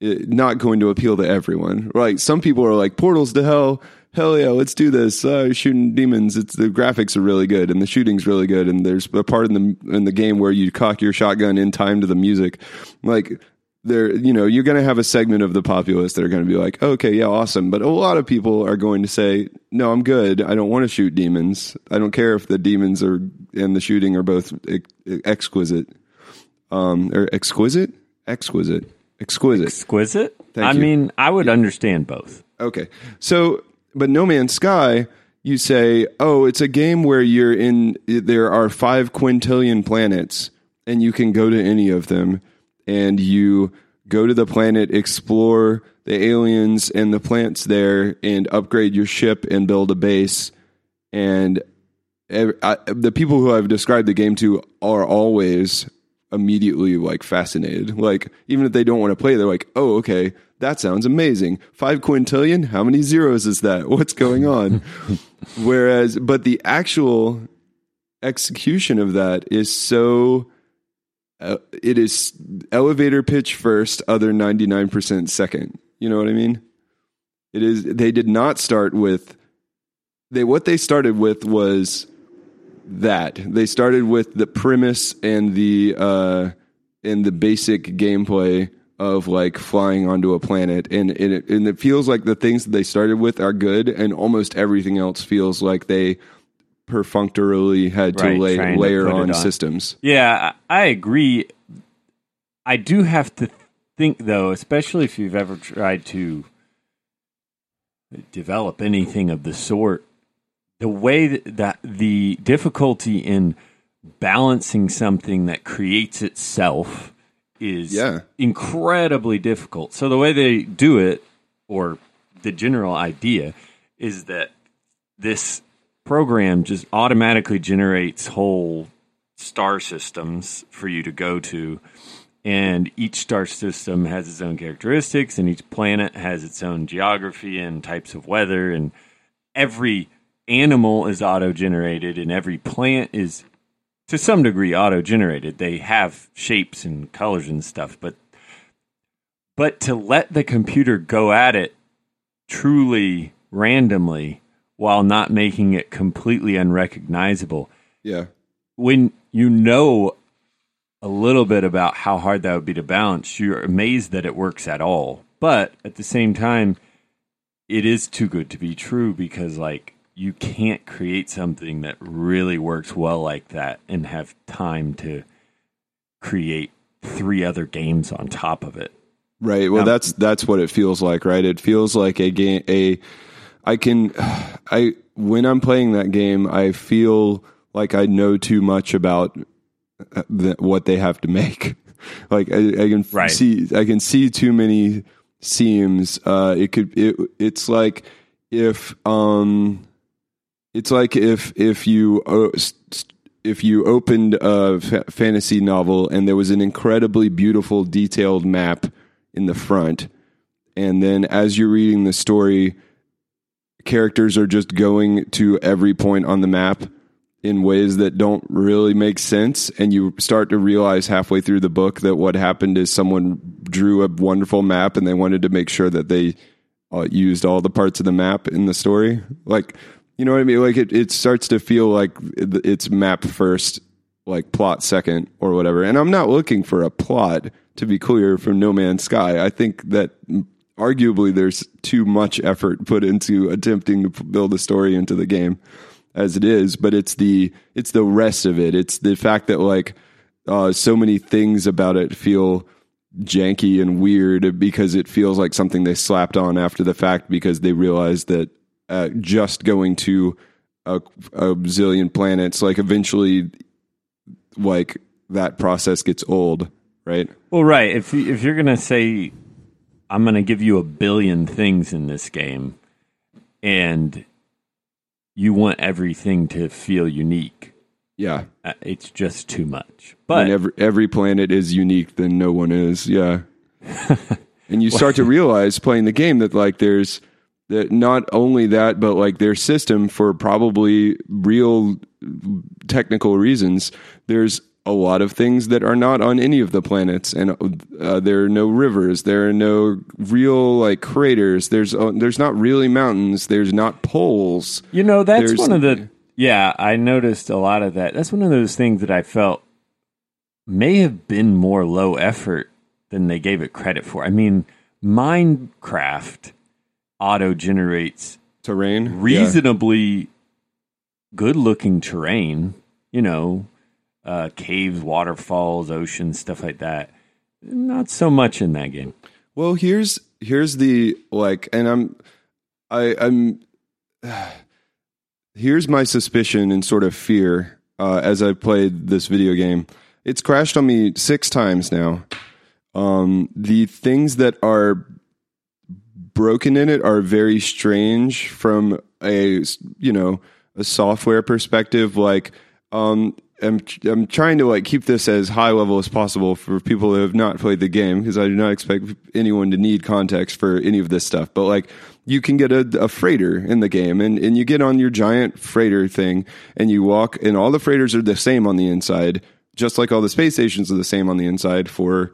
B: it- not going to appeal to everyone. Right? Some people are like portals to hell. Hell yeah, let's do this. Uh, shooting demons. It's the graphics are really good and the shooting's really good. And there's a part in the in the game where you cock your shotgun in time to the music. Like there, you know, you're going to have a segment of the populace that are going to be like, okay, yeah, awesome. But a lot of people are going to say, no, I'm good. I don't want to shoot demons. I don't care if the demons are and the shooting are both ex- exquisite, um, or exquisite, exquisite, exquisite.
A: Exquisite?
B: Thank
A: I
B: you.
A: mean, I would understand both.
B: Okay. So, but No Man's Sky, you say, oh, it's a game where you're in, there are five quintillion planets and you can go to any of them and you go to the planet, explore the aliens and the plants there and upgrade your ship and build a base. And I, the people who I've described the game to are always immediately like fascinated. Like even if they don't want to play, they're like, "Oh, okay, that sounds amazing. Five quintillion? How many zeros is that? What's going on?" Whereas, but the actual execution of that is so. Uh, it is elevator pitch first, other ninety nine percent second. You know what I mean? It is. They did not start with. They what they started with was that they started with the premise and the uh and the basic gameplay of like flying onto a planet and and it, and it feels like the things that they started with are good and almost everything else feels like they perfunctorily had to
A: Right,
B: lay,
A: trying to
B: layer on,
A: on.
B: systems
A: Yeah, I I agree. I do have to think, though, especially if you've ever tried to develop anything of the sort, the way that, that the difficulty in balancing something that creates itself is
B: Yeah.
A: incredibly difficult. So the way they do it, or the general idea, is that this program just automatically generates whole star systems for you to go to. And each star system has its own characteristics, and each planet has its own geography and types of weather. And every animal is auto generated, and every plant is to some degree auto generated. They have shapes and colors and stuff, but but to let the computer go at it truly randomly while not making it completely unrecognizable
B: Yeah.
A: when you know a little bit about how hard that would be to balance, you're amazed that it works at all. But at the same time, it is too good to be true because like you can't create something that really works well like that and have time to create three other games on top of it.
B: Right. Well,
A: Now-
B: that's that's what it feels like, right? It feels like a game. A I can I when I'm playing that game, I feel like I know too much about uh, the, what they have to make. Like I, I can
A: Right.
B: see I can see too many seams. Uh, it could it it's like if um it's like if if you uh, if you opened a fa- fantasy novel and there was an incredibly beautiful detailed map in the front and then as you're reading the story characters are just going to every point on the map in ways that don't really make sense and you start to realize halfway through the book that what happened is someone drew a wonderful map and they wanted to make sure that they uh, used all the parts of the map in the story. Like you know what i mean? Like it, it starts to feel like it's map first like plot second or whatever. And i'm not looking for a plot to be clear from no man's sky. I think that arguably there's too much effort put into attempting to build a story into the game as it is but it's the it's the rest of it. It's the fact that like uh, so many things about it feel janky and weird because it feels like something they slapped on after the fact because they realized that uh, just going to a, a zillion planets like eventually like that process gets old right
A: Well, right. If if you're gonna say I'm gonna give you a billion things in this game, and you want everything to feel unique,
B: yeah
A: uh, it's just too much.
B: when
A: But
B: every every planet is unique, then no one is. Yeah, and you start to realize playing the game that like there's that not only that, but like their system for probably real technical reasons. There's a lot of things that are not on any of the planets, and uh, there are no rivers. There are no real like craters. There's uh, there's not really mountains. There's not poles.
A: you know that's
B: There's-
A: one of the yeah. I noticed a lot of that. That's one of those things that I felt may have been more low effort than they gave it credit for. I mean, Minecraft auto generates
B: Terrain, Yeah.
A: reasonably good looking terrain, you know, uh, caves, waterfalls, oceans, stuff like that. Not so much in that game.
B: Well, here's here's the like, and I'm I I'm here's my suspicion and sort of fear uh, as I played this video game. It's crashed on me six times now. Um, the things that are broken in it are very strange from a you know a software perspective. Like, um, I'm I'm trying to like keep this as high level as possible for people who have not played the game because I do not expect anyone to need context for any of this stuff. But like, you can get a, a freighter in the game, and and you get on your giant freighter thing, and you walk, and all the freighters are the same on the inside, just like all the space stations are the same on the inside for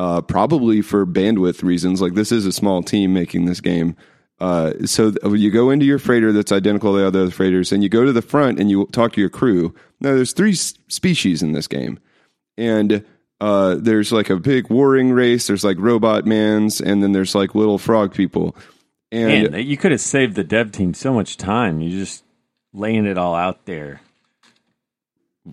B: uh, probably for bandwidth reasons. Like this is a small team making this game. Uh, so th- you go into your freighter that's identical to the other freighters, and you go to the front and you talk to your crew. Now, there's three s- species in this game, and uh, there's like a big warring race. There's like robot mans, and then there's like little frog people. And
A: Man, you could have saved the dev team so much time. You're just laying it all out there.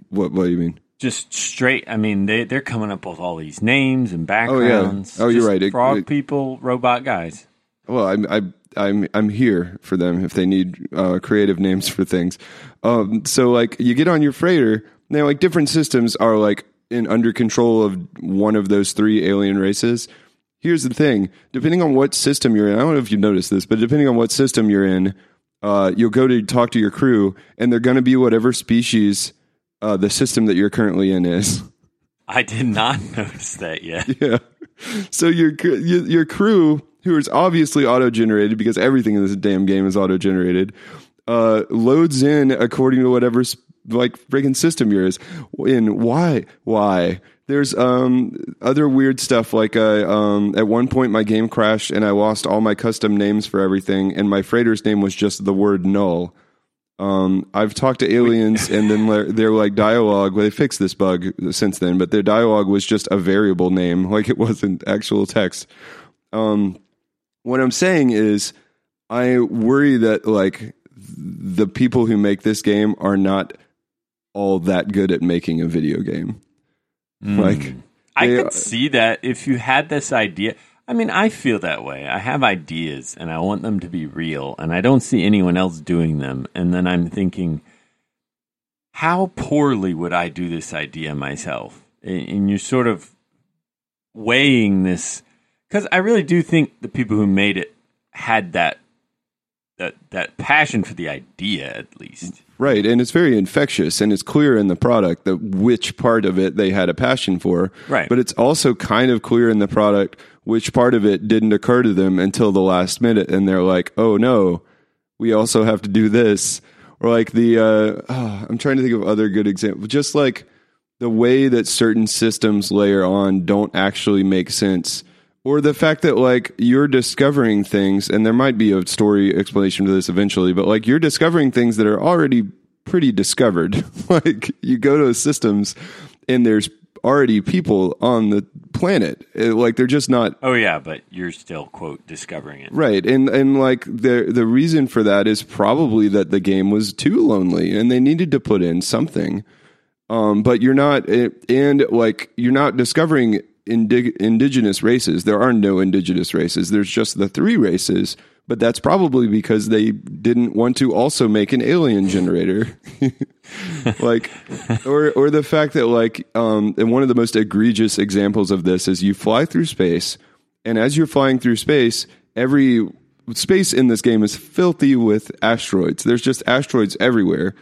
B: what? What do you mean?
A: Just straight. I mean, they they're coming up with all these names and backgrounds.
B: Oh, yeah.
A: Oh, you're
B: right. It-
A: frog
B: it-
A: people, robot guys.
B: Well, I'm I, I'm I'm here for them if they need uh, creative names for things. Um, so like you get on your freighter now, like different systems are like in under control of one of those three alien races. Here's the thing: depending on what system you're in, I don't know if you noticed this, but depending on what system you're in, uh, you'll go to talk to your crew, and they're going to be whatever species uh, the system that you're currently in is.
A: I did not notice that yet.
B: Yeah. So your your your crew, who is obviously auto generated because everything in this damn game is auto generated, uh, loads in according to whatever like friggin' system you're in. Why? Why? There's um other weird stuff like uh, um at one point my game crashed and I lost all my custom names for everything and my freighter's name was just the word null. Um, I've talked to aliens and then their, like dialogue. Well, they fixed this bug since then, but their dialogue was just a variable name, like it wasn't actual text. Um, what I'm saying is, I worry that like the people who make this game are not all that good at making a video game. Like
A: I could see that if you had this idea. I mean, I feel that way. I have ideas and I want them to be real, and I don't see anyone else doing them. And then I'm thinking, how poorly would I do this idea myself? And you're sort of weighing this because I really do think the people who made it had that that that passion for the idea at least.
B: Right, and it's very infectious, and it's clear in the product that which part of it they had a passion for.
A: Right.
B: but it's also kind of clear in the product which part of it didn't occur to them until the last minute, and they're like, "Oh no, we also have to do this." Or like the, uh, ah, I'm trying to think of other good examples. Just like the way that certain systems layer on don't actually make sense. Or the fact that like you're discovering things, and there might be a story explanation to this eventually, but like you're discovering things that are already pretty discovered. like you go to systems and there's already people on the planet. Uh, Like they're just not
A: Oh yeah, but you're still quote discovering it.
B: Right, and and like the the reason for that is probably that the game was too lonely, and they needed to put in something. Um, but you're not, and like you're not discovering indig- indigenous races. There are no indigenous races. There's just the three races. But that's probably because they didn't want to also make an alien generator. like or or the fact that like um and one of the most egregious examples of this is you fly through space and as you're flying through space every space in this game is filthy with asteroids there's just asteroids everywhere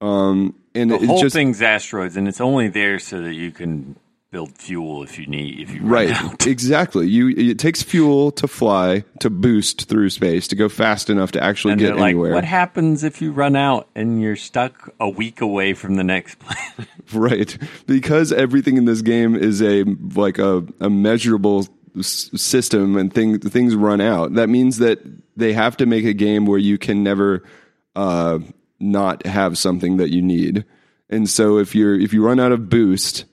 B: um and
A: The
B: it's
A: whole
B: just
A: thing's asteroids, and it's only there so that you can build fuel if you need if you
B: right
A: out.
B: exactly you it takes fuel to fly to boost through space to go fast enough to actually
A: And
B: get
A: like,
B: anywhere
A: what happens if you run out and you're stuck a week away from the next planet?
B: Right. Because everything in this game is a like a, a measurable s- system and thing, things run out. That means that they have to make a game where you can never uh, not have something that you need. And so if you're if you run out of boost,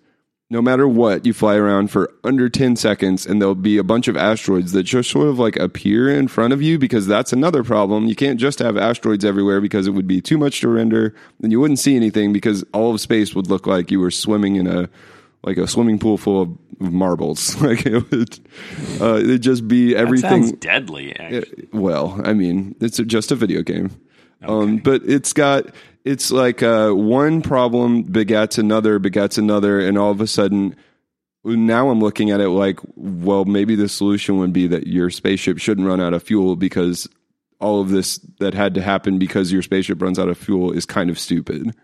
B: no matter what, you fly around for under 10 seconds and there'll be a bunch of asteroids that just sort of like appear in front of you because that's another problem. You can't just have asteroids everywhere because it would be too much to render and you wouldn't see anything because all of space would look like you were swimming in a like a swimming pool full of marbles. like it would uh, it'd just be everything
A: sounds deadly. Actually.
B: well, I mean, it's just a video game. Um, but it's got it's like uh, one problem begets another, begets another, and all of a sudden, now I'm looking at it like, well, maybe the solution would be that your spaceship shouldn't run out of fuel because all of this that had to happen because your spaceship runs out of fuel is kind of stupid.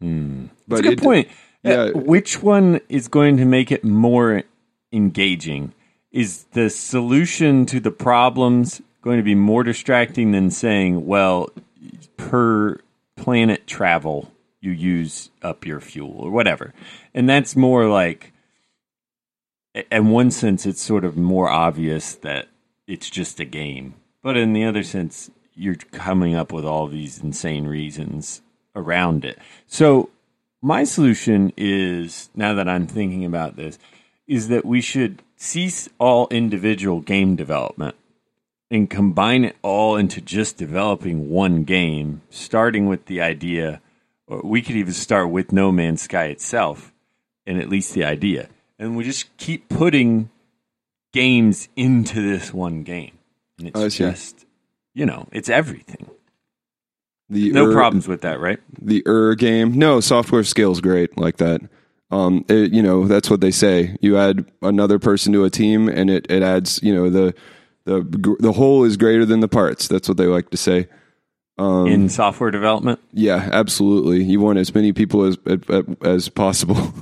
A: That's
B: But
A: a good
B: it-
A: point. Uh,
B: yeah.
A: which one is going to make it more engaging? Is the solution to the problems going to be more distracting than saying, well, per planet travel, you use up your fuel or whatever? And that's more like, in one sense, it's sort of more obvious that it's just a game. But in the other sense, you're coming up with all these insane reasons around it. So, my solution is now that I'm thinking about this, is that we should cease all individual game development and combine it all into just developing one game, starting with the idea, or we could even start with No Man's Sky itself, and at least the idea. And we just keep putting games into this one game. And it's just, you know, it's everything.
B: The
A: No
B: Ur-
A: problems with that, right?
B: the Ur game. No, software scales great like that. Um, it, you know, that's what they say. You add another person to a team, and it, it adds. You know, the the the whole is greater than the parts. That's what they like to say. Um,
A: In software development,
B: yeah, absolutely. You want as many people as as possible.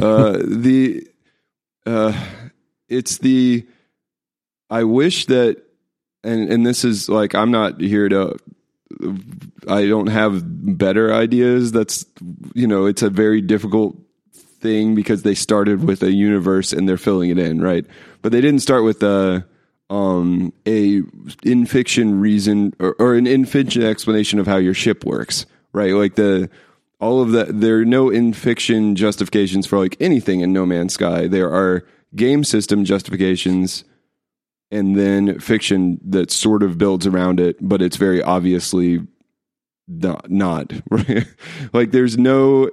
B: uh, the uh, it's the I wish that, and and this is like I'm not here to I don't have better ideas. That's you know, it's a very difficult thing because they started with a universe and they're filling it in, right? But they didn't start with a um a in fiction reason or, or an in fiction explanation of how your ship works, right? Like the all of that there are no in fiction justifications for like anything in No Man's Sky. There are game system justifications and then fiction that sort of builds around it, but it's very obviously not, not right. like there's no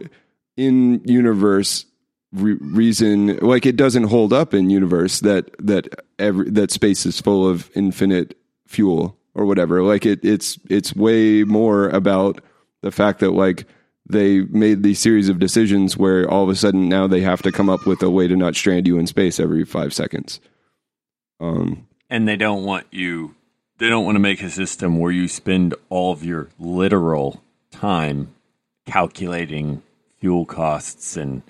B: in universe re- reason like it doesn't hold up in universe that that every that space is full of infinite fuel or whatever. Like it it's it's way more about the fact that like they made these series of decisions where all of a sudden now they have to come up with a way to not strand you in space every five seconds. Um,
A: and they don't want you they don't want to make a system where you spend all of your literal time calculating fuel costs and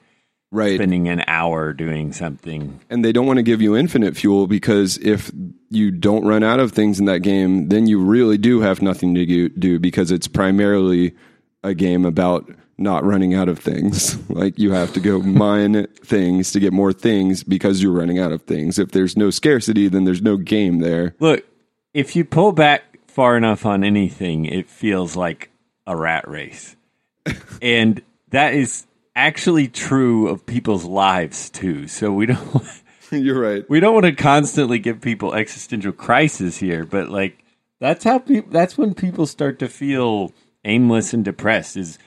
B: right.
A: spending an hour doing something.
B: And they don't want to give you infinite fuel because if you don't run out of things in that game, then you really do have nothing to do because it's primarily a game about not running out of things. like you have to go mine things to get more things because you're running out of things. If there's no scarcity, then there's no game there.
A: Look, if you pull back far enough on anything, it feels like a rat race. and that is actually true of people's lives too. So we don't
B: You're right.
A: We don't want to constantly give people existential crisis here, but like that's how people that's when people start to feel aimless and depressed is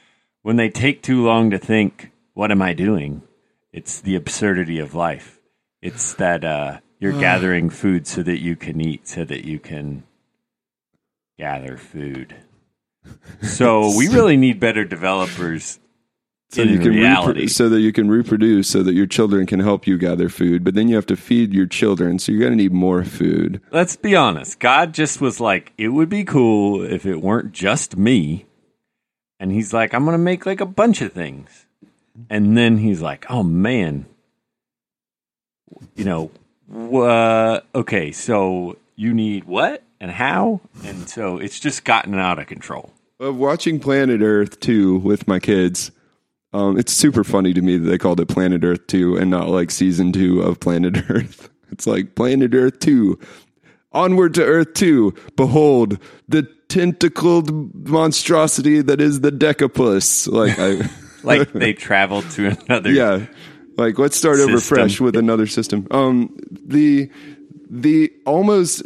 A: when they take too long to think, what am I doing? It's the absurdity of life. It's that uh, you're gathering food so that you can eat, so that you can gather food. So we really need better developers
B: so
A: in
B: you can
A: reality.
B: repro- so that you can reproduce so that your children can help you gather food but then you have to feed your children so you're going to need more food
A: Let's be honest. God just was like, it would be cool if it weren't just me. And he's like, I'm going to make like a bunch of things. And then he's like, oh man, you know, uh, okay, so you need what and how? And so it's just gotten out of control.
B: of watching planet earth 2 with my kids um, it's super funny to me that they called it planet earth 2 and not like season 2 of planet earth. It's like planet earth 2 onward to earth 2 behold the tentacled monstrosity that is the decapus. Like i
A: Like they traveled to another.
B: yeah. Like let's start over fresh with another system. Um the the almost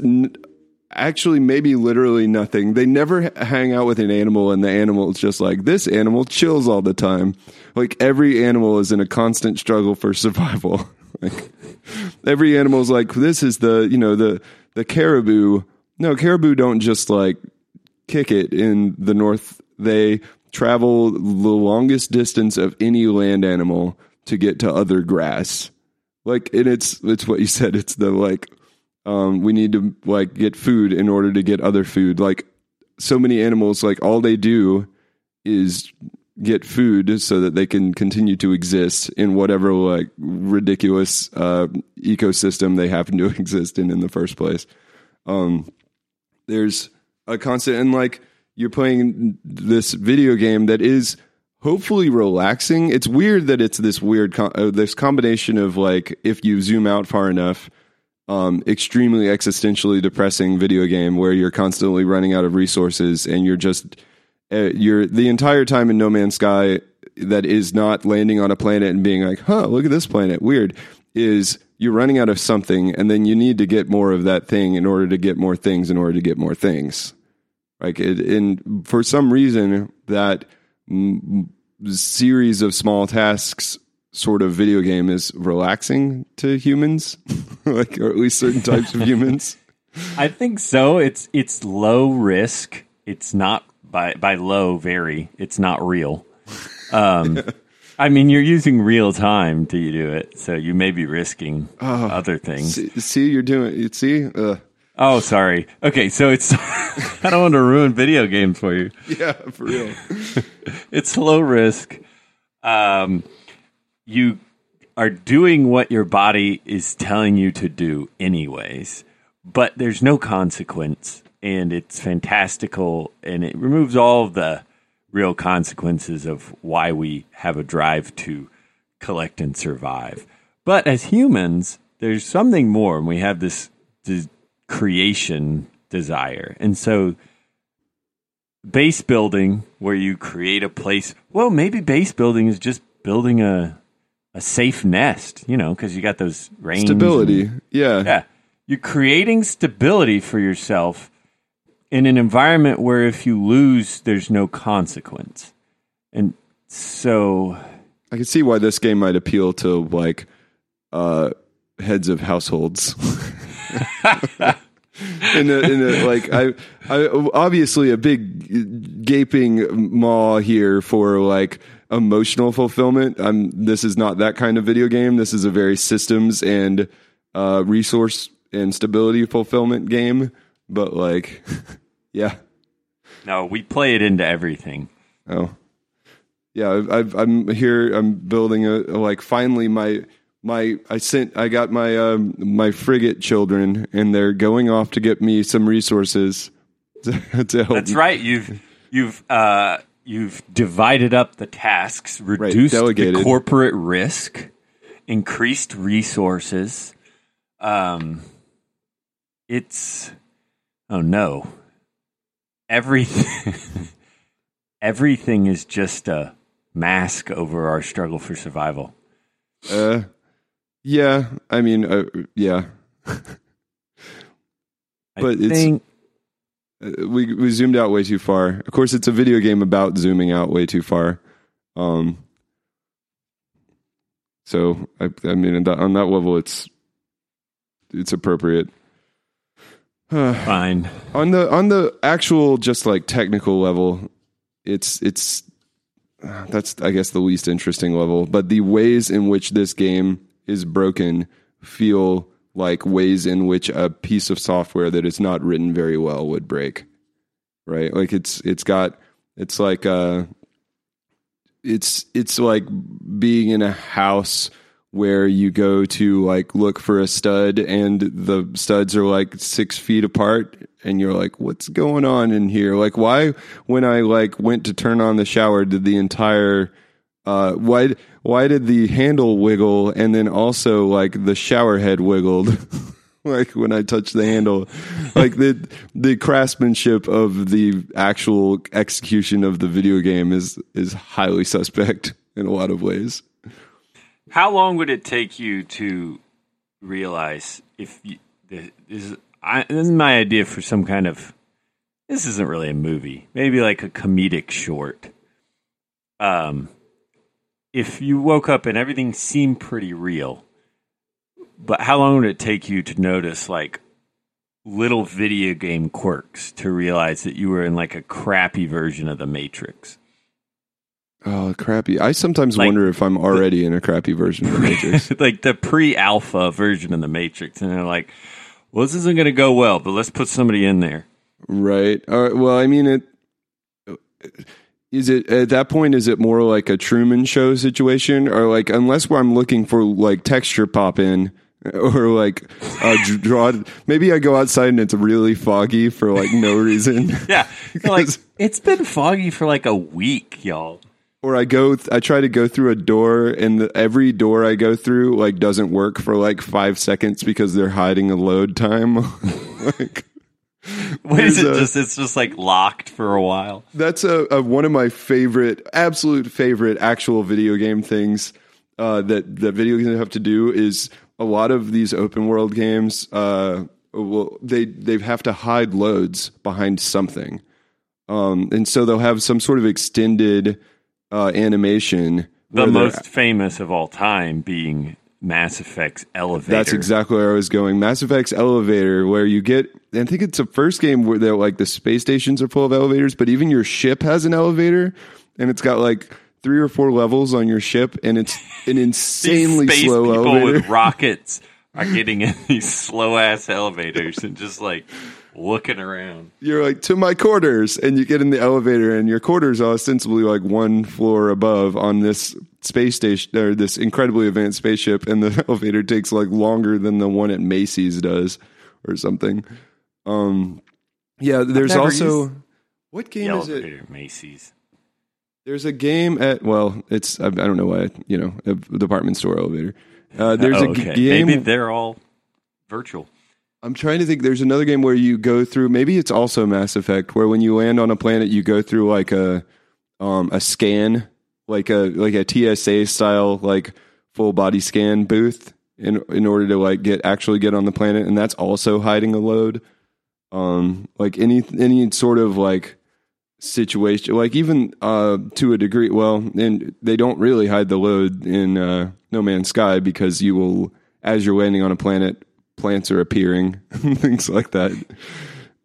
B: actually maybe literally nothing they never hang out with an animal and the animal is just like this animal chills all the time like every animal is in a constant struggle for survival like every animal's like this is the you know the the caribou no caribou don't just like kick it in the north. They travel the longest distance of any land animal to get to other grass. Like, and it's it's what you said. It's the like, um, we need to like get food in order to get other food. Like, so many animals, like all they do is get food so that they can continue to exist in whatever like ridiculous uh, ecosystem they happen to exist in in the first place there's a constant and like you're playing this video game that is hopefully relaxing it's weird that it's this weird uh, this combination of like if you zoom out far enough um, extremely existentially depressing video game where you're constantly running out of resources and you're just uh, you're the entire time in no man's sky that is not landing on a planet and being like huh look at this planet weird is you're running out of something and then you need to get more of that thing in order to get more things in order to get more things. Like it, and for some reason that mm, series of small tasks sort of video game is relaxing to humans like or at least certain types of humans
A: I think so. It's it's low risk. It's not by by low very. It's not real. Um, I mean, you're using real time to do it, so you may be risking other things.
B: see, see you're doing you see uh,
A: Oh, sorry. Okay, so it's I don't want to ruin video games for you.
B: yeah for real
A: It's low risk. Um, you are doing what your body is telling you to do, anyways. But there's no consequence and it's fantastical, and it removes all of the real consequences of why we have a drive to collect and survive. But as humans, there's something more, and we have this, this creation desire, and so base building where you create a place. Well, maybe base building is just building a a safe nest, you know, because you got those range
B: Stability.
A: and-
B: yeah.
A: yeah, you're creating stability for yourself in an environment where if you lose, there's no consequence, and so
B: I can see why this game might appeal to like uh, heads of households. in a, in a like I, I obviously a big gaping maw here for like emotional fulfillment. I'm this is not that kind of video game. This is a very systems and uh, resource and stability fulfillment game. But like, yeah,
A: no, we play it into everything.
B: Oh, yeah. I've, I've, I'm here. I'm building a, like finally my my I sent I got my um, my frigate children and they're going off to get me some resources to, to help.
A: That's right. You've you've uh, you've divided up the tasks, reduced the corporate risk, increased resources. Um, it's oh no, everything everything is just a mask over our struggle for survival.
B: Uh, yeah. I mean, uh, yeah. But it's- we we zoomed out way too far. Of course, it's a video game about zooming out way too far. Um. So I, I mean, on that, on that level, it's it's appropriate.
A: fine.
B: on the on the actual just like technical level it's it's uh, that's i guess the least interesting level but the ways in which this game is broken feel like ways in which a piece of software that is not written very well would break right? Like it's it's got it's like uh it's it's like being in a house where you go to like look for a stud and the studs are like six feet apart and you're like what's going on in here? Like why when i like went to turn on the shower did the entire uh why why did the handle wiggle and then also like the shower head wiggled? Like when i touched the handle. Like the the craftsmanship of the actual execution of the video game is is highly suspect in a lot of ways.
A: How long would it take you to realize if you, this is I, this is my idea for some kind of this isn't really a movie, maybe like a comedic short. Um, if you woke up and everything seemed pretty real, but how long would it take you to notice like little video game quirks to realize that you were in like a crappy version of the Matrix?
B: Oh, crappy. I sometimes
A: Like-
B: wonder if I'm already in a crappy version of the Matrix.
A: like the pre-alpha version of the Matrix, and they're like, "Well, this isn't going to go well, but let's put somebody in there."
B: right. Uh, well, I mean, it is it at that point. Is it more like a Truman Show situation, or like unless where I'm looking for like texture pop in, or like uh, dr- draw? Maybe I go outside and it's really foggy for like no reason.
A: Yeah, like it's been foggy for like a week, y'all.
B: or I go, th- I try to go through a door, and the, every door I go through like doesn't work for like five seconds because they're hiding a load time. like,
A: What is it?
B: A-
A: just it's just like locked for a while.
B: that's a, a one of my favorite, absolute favorite actual video game things uh, that that video games have to do is a lot of these open world games. Uh, well, they they have to hide loads behind something, um, and so they'll have some sort of extended uh, animation.
A: The most famous of all time being Mass Effect's elevator.
B: That's exactly where I was going. Mass Effect's elevator, where you get, I think it's the first game where they're like the space stations are full of elevators, but even your ship has an elevator, and it's got like three or four levels on your ship, and it's an insanely slow
A: people
B: elevator.
A: with rockets are getting in these slow ass elevators and just like looking around.
B: You're like to my quarters, and you get in the elevator, and your quarters are ostensibly like one floor above on this space station or this incredibly advanced spaceship, and the elevator takes like longer than the one at Macy's does, or something. Um, Yeah, there's also
A: used
B: what
A: The
B: game is it?
A: Macy's.
B: There's a game at well, it's I, I don't know why you know a department store elevator. Uh, there's
A: Oh,
B: a g- game.
A: Maybe they're all virtual.
B: I'm trying to think. There's another game where you go through. Maybe it's also Mass Effect, where when you land on a planet, you go through like a um, a scan, like a like a TSA style like full body scan booth in in order to like get actually get on the planet, and that's also hiding a load. Um, like any any sort of like situation, like even uh to a degree. Well, and they don't really hide the load in uh, No Man's Sky because you will, as you're landing on a planet, plants are appearing, things like that.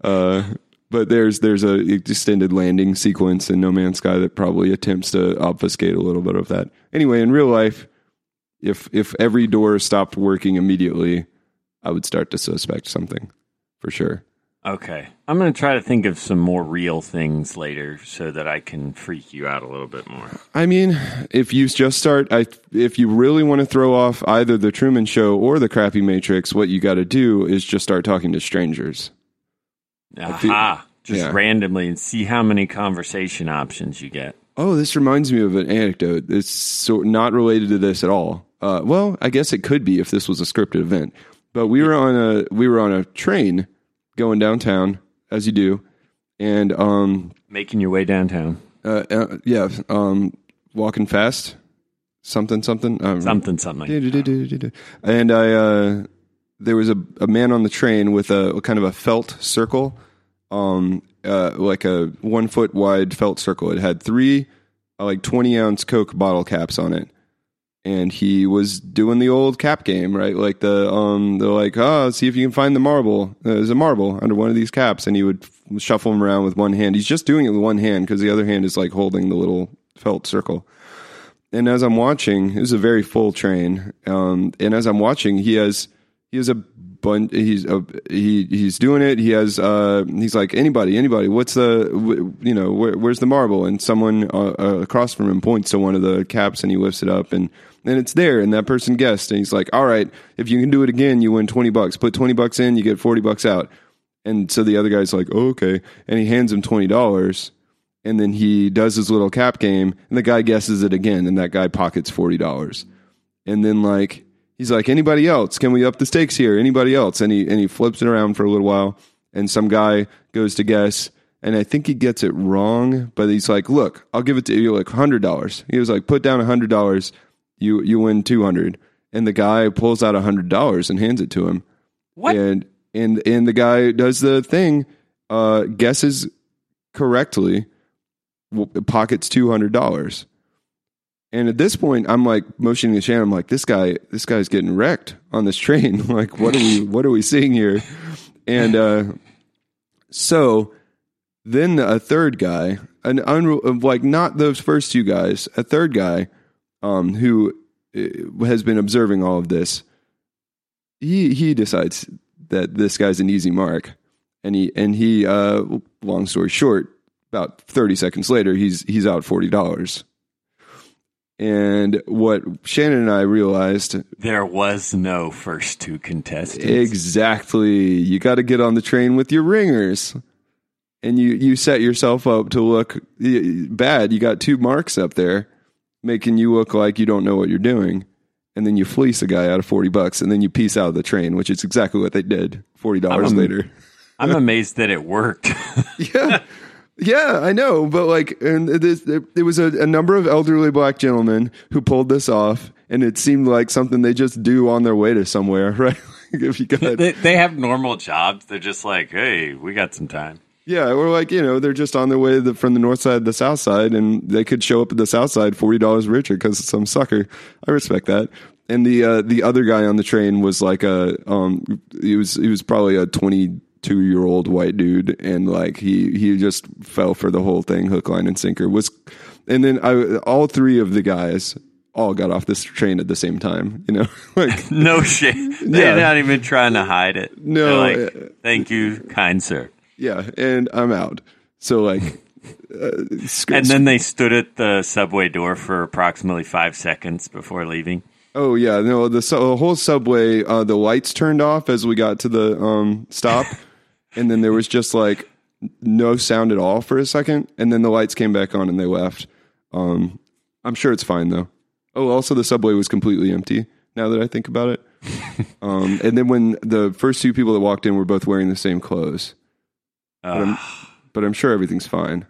B: Uh, but there's there's a extended landing sequence in No Man's Sky that probably attempts to obfuscate a little bit of that. Anyway, in real life, if if every door stopped working immediately, I would start to suspect something for sure.
A: Okay. I'm going to try to think of some more real things later so that I can freak you out a little bit more.
B: I mean, if you just start, I if you really want to throw off either the Truman Show or the Crappy Matrix, what you got to do is just start talking to strangers.
A: Aha. Just
B: yeah.
A: randomly and see how many conversation options you get.
B: Oh, this reminds me of an anecdote. It's so not related to this at all. Uh, well, I guess it could be if this was a scripted event. But we were on a we were on a train going downtown, as you do, and um,
A: Making your way downtown.
B: uh, uh, yeah, um, walking fast, something something. Um,
A: Something, something.
B: Du-du-du-du-du-du. And I, uh, there was a, a man on the train with a, kind of a felt circle, um, uh, like a one foot wide felt circle. It had three, uh, like 20 ounce Coke bottle caps on it. And he was doing the old cap game, right? Like the, um, they're like, oh, see if you can find the marble. Uh, There's a marble under one of these caps. And he would shuffle them around with one hand. He's just doing it with one hand because the other hand is like holding the little felt circle and as I'm watching, it was a very full train. Um, and as I'm watching, he has he has a bunch. He's a, he he's doing it. He has uh, he's like anybody, anybody. What's the you know where, where's the marble? And someone uh, uh, across from him points to one of the caps, and he lifts it up, and and it's there. And that person guessed, and he's like, all right, if you can do it again, you win twenty bucks. Put twenty bucks in, you get forty bucks out. And so the other guy's like, oh, okay, and he hands him twenty dollars and then he does his little cap game and the guy guesses it again and that guy pockets $40 and then like he's like anybody else can we up the stakes here anybody else and he and he flips it around for a little while and some guy goes to guess and i think he gets it wrong but he's like look i'll give it to you like $100 he was like put down $100 you you win 200 and the guy pulls out $100 and hands it to him
A: What?
B: and and and the guy does the thing uh guesses correctly pockets two hundred dollars. And at this point, I'm like motioning to Shannon. I'm like, this guy, this guy's getting wrecked on this train. like, what are we, what are we seeing here? And uh, so then a third guy, an unre- like not those first two guys, a third guy, um, who uh, has been observing all of this. He he decides that this guy's an easy mark, and he and he. Uh, long story short, about 30 seconds later he's he's out $40 and what shannon and i realized
A: There was no first two contestants.
B: exactly you got to get on the train with your ringers and you you set yourself up to look bad you got two marks up there making you look like you don't know what you're doing and then you fleece a guy out of 40 bucks and then you piece out of the train which is exactly what they did $40
A: I'm-
B: later
A: I'm amazed that it worked.
B: yeah yeah i know but like and there was a, a number of elderly black gentlemen who pulled this off and it seemed like something they just do on their way to somewhere right if you got
A: they, they have normal jobs. They're just like, hey, we got some time.
B: Yeah or like you know they're just on their way the, from the north side to the south side and they could show up at the south side $40 richer because some sucker i respect that and the uh, the other guy on the train was like a um he was he was probably a 22 year old white dude and like he he just fell for the whole thing hook line and sinker was and then I all three of the guys all got off this train at the same time you know like
A: No shit. They're
B: Yeah.
A: not even trying to hide it.
B: No,
A: like,
B: uh,
A: thank you, kind sir.
B: Yeah and I'm out so like uh, sc-
A: And then they stood at the subway door for approximately five seconds before leaving.
B: Oh yeah, no, the, su- the whole subway, uh, the lights turned off as we got to the um, stop, and then there was just like no sound at all for a second, and then the lights came back on and they left. Um, I'm sure it's fine though. Oh, also the subway was completely empty. Now that I think about it, um, and then when the first two people that walked in were both wearing the same clothes,
A: Uh,
B: but I'm sure everything's fine.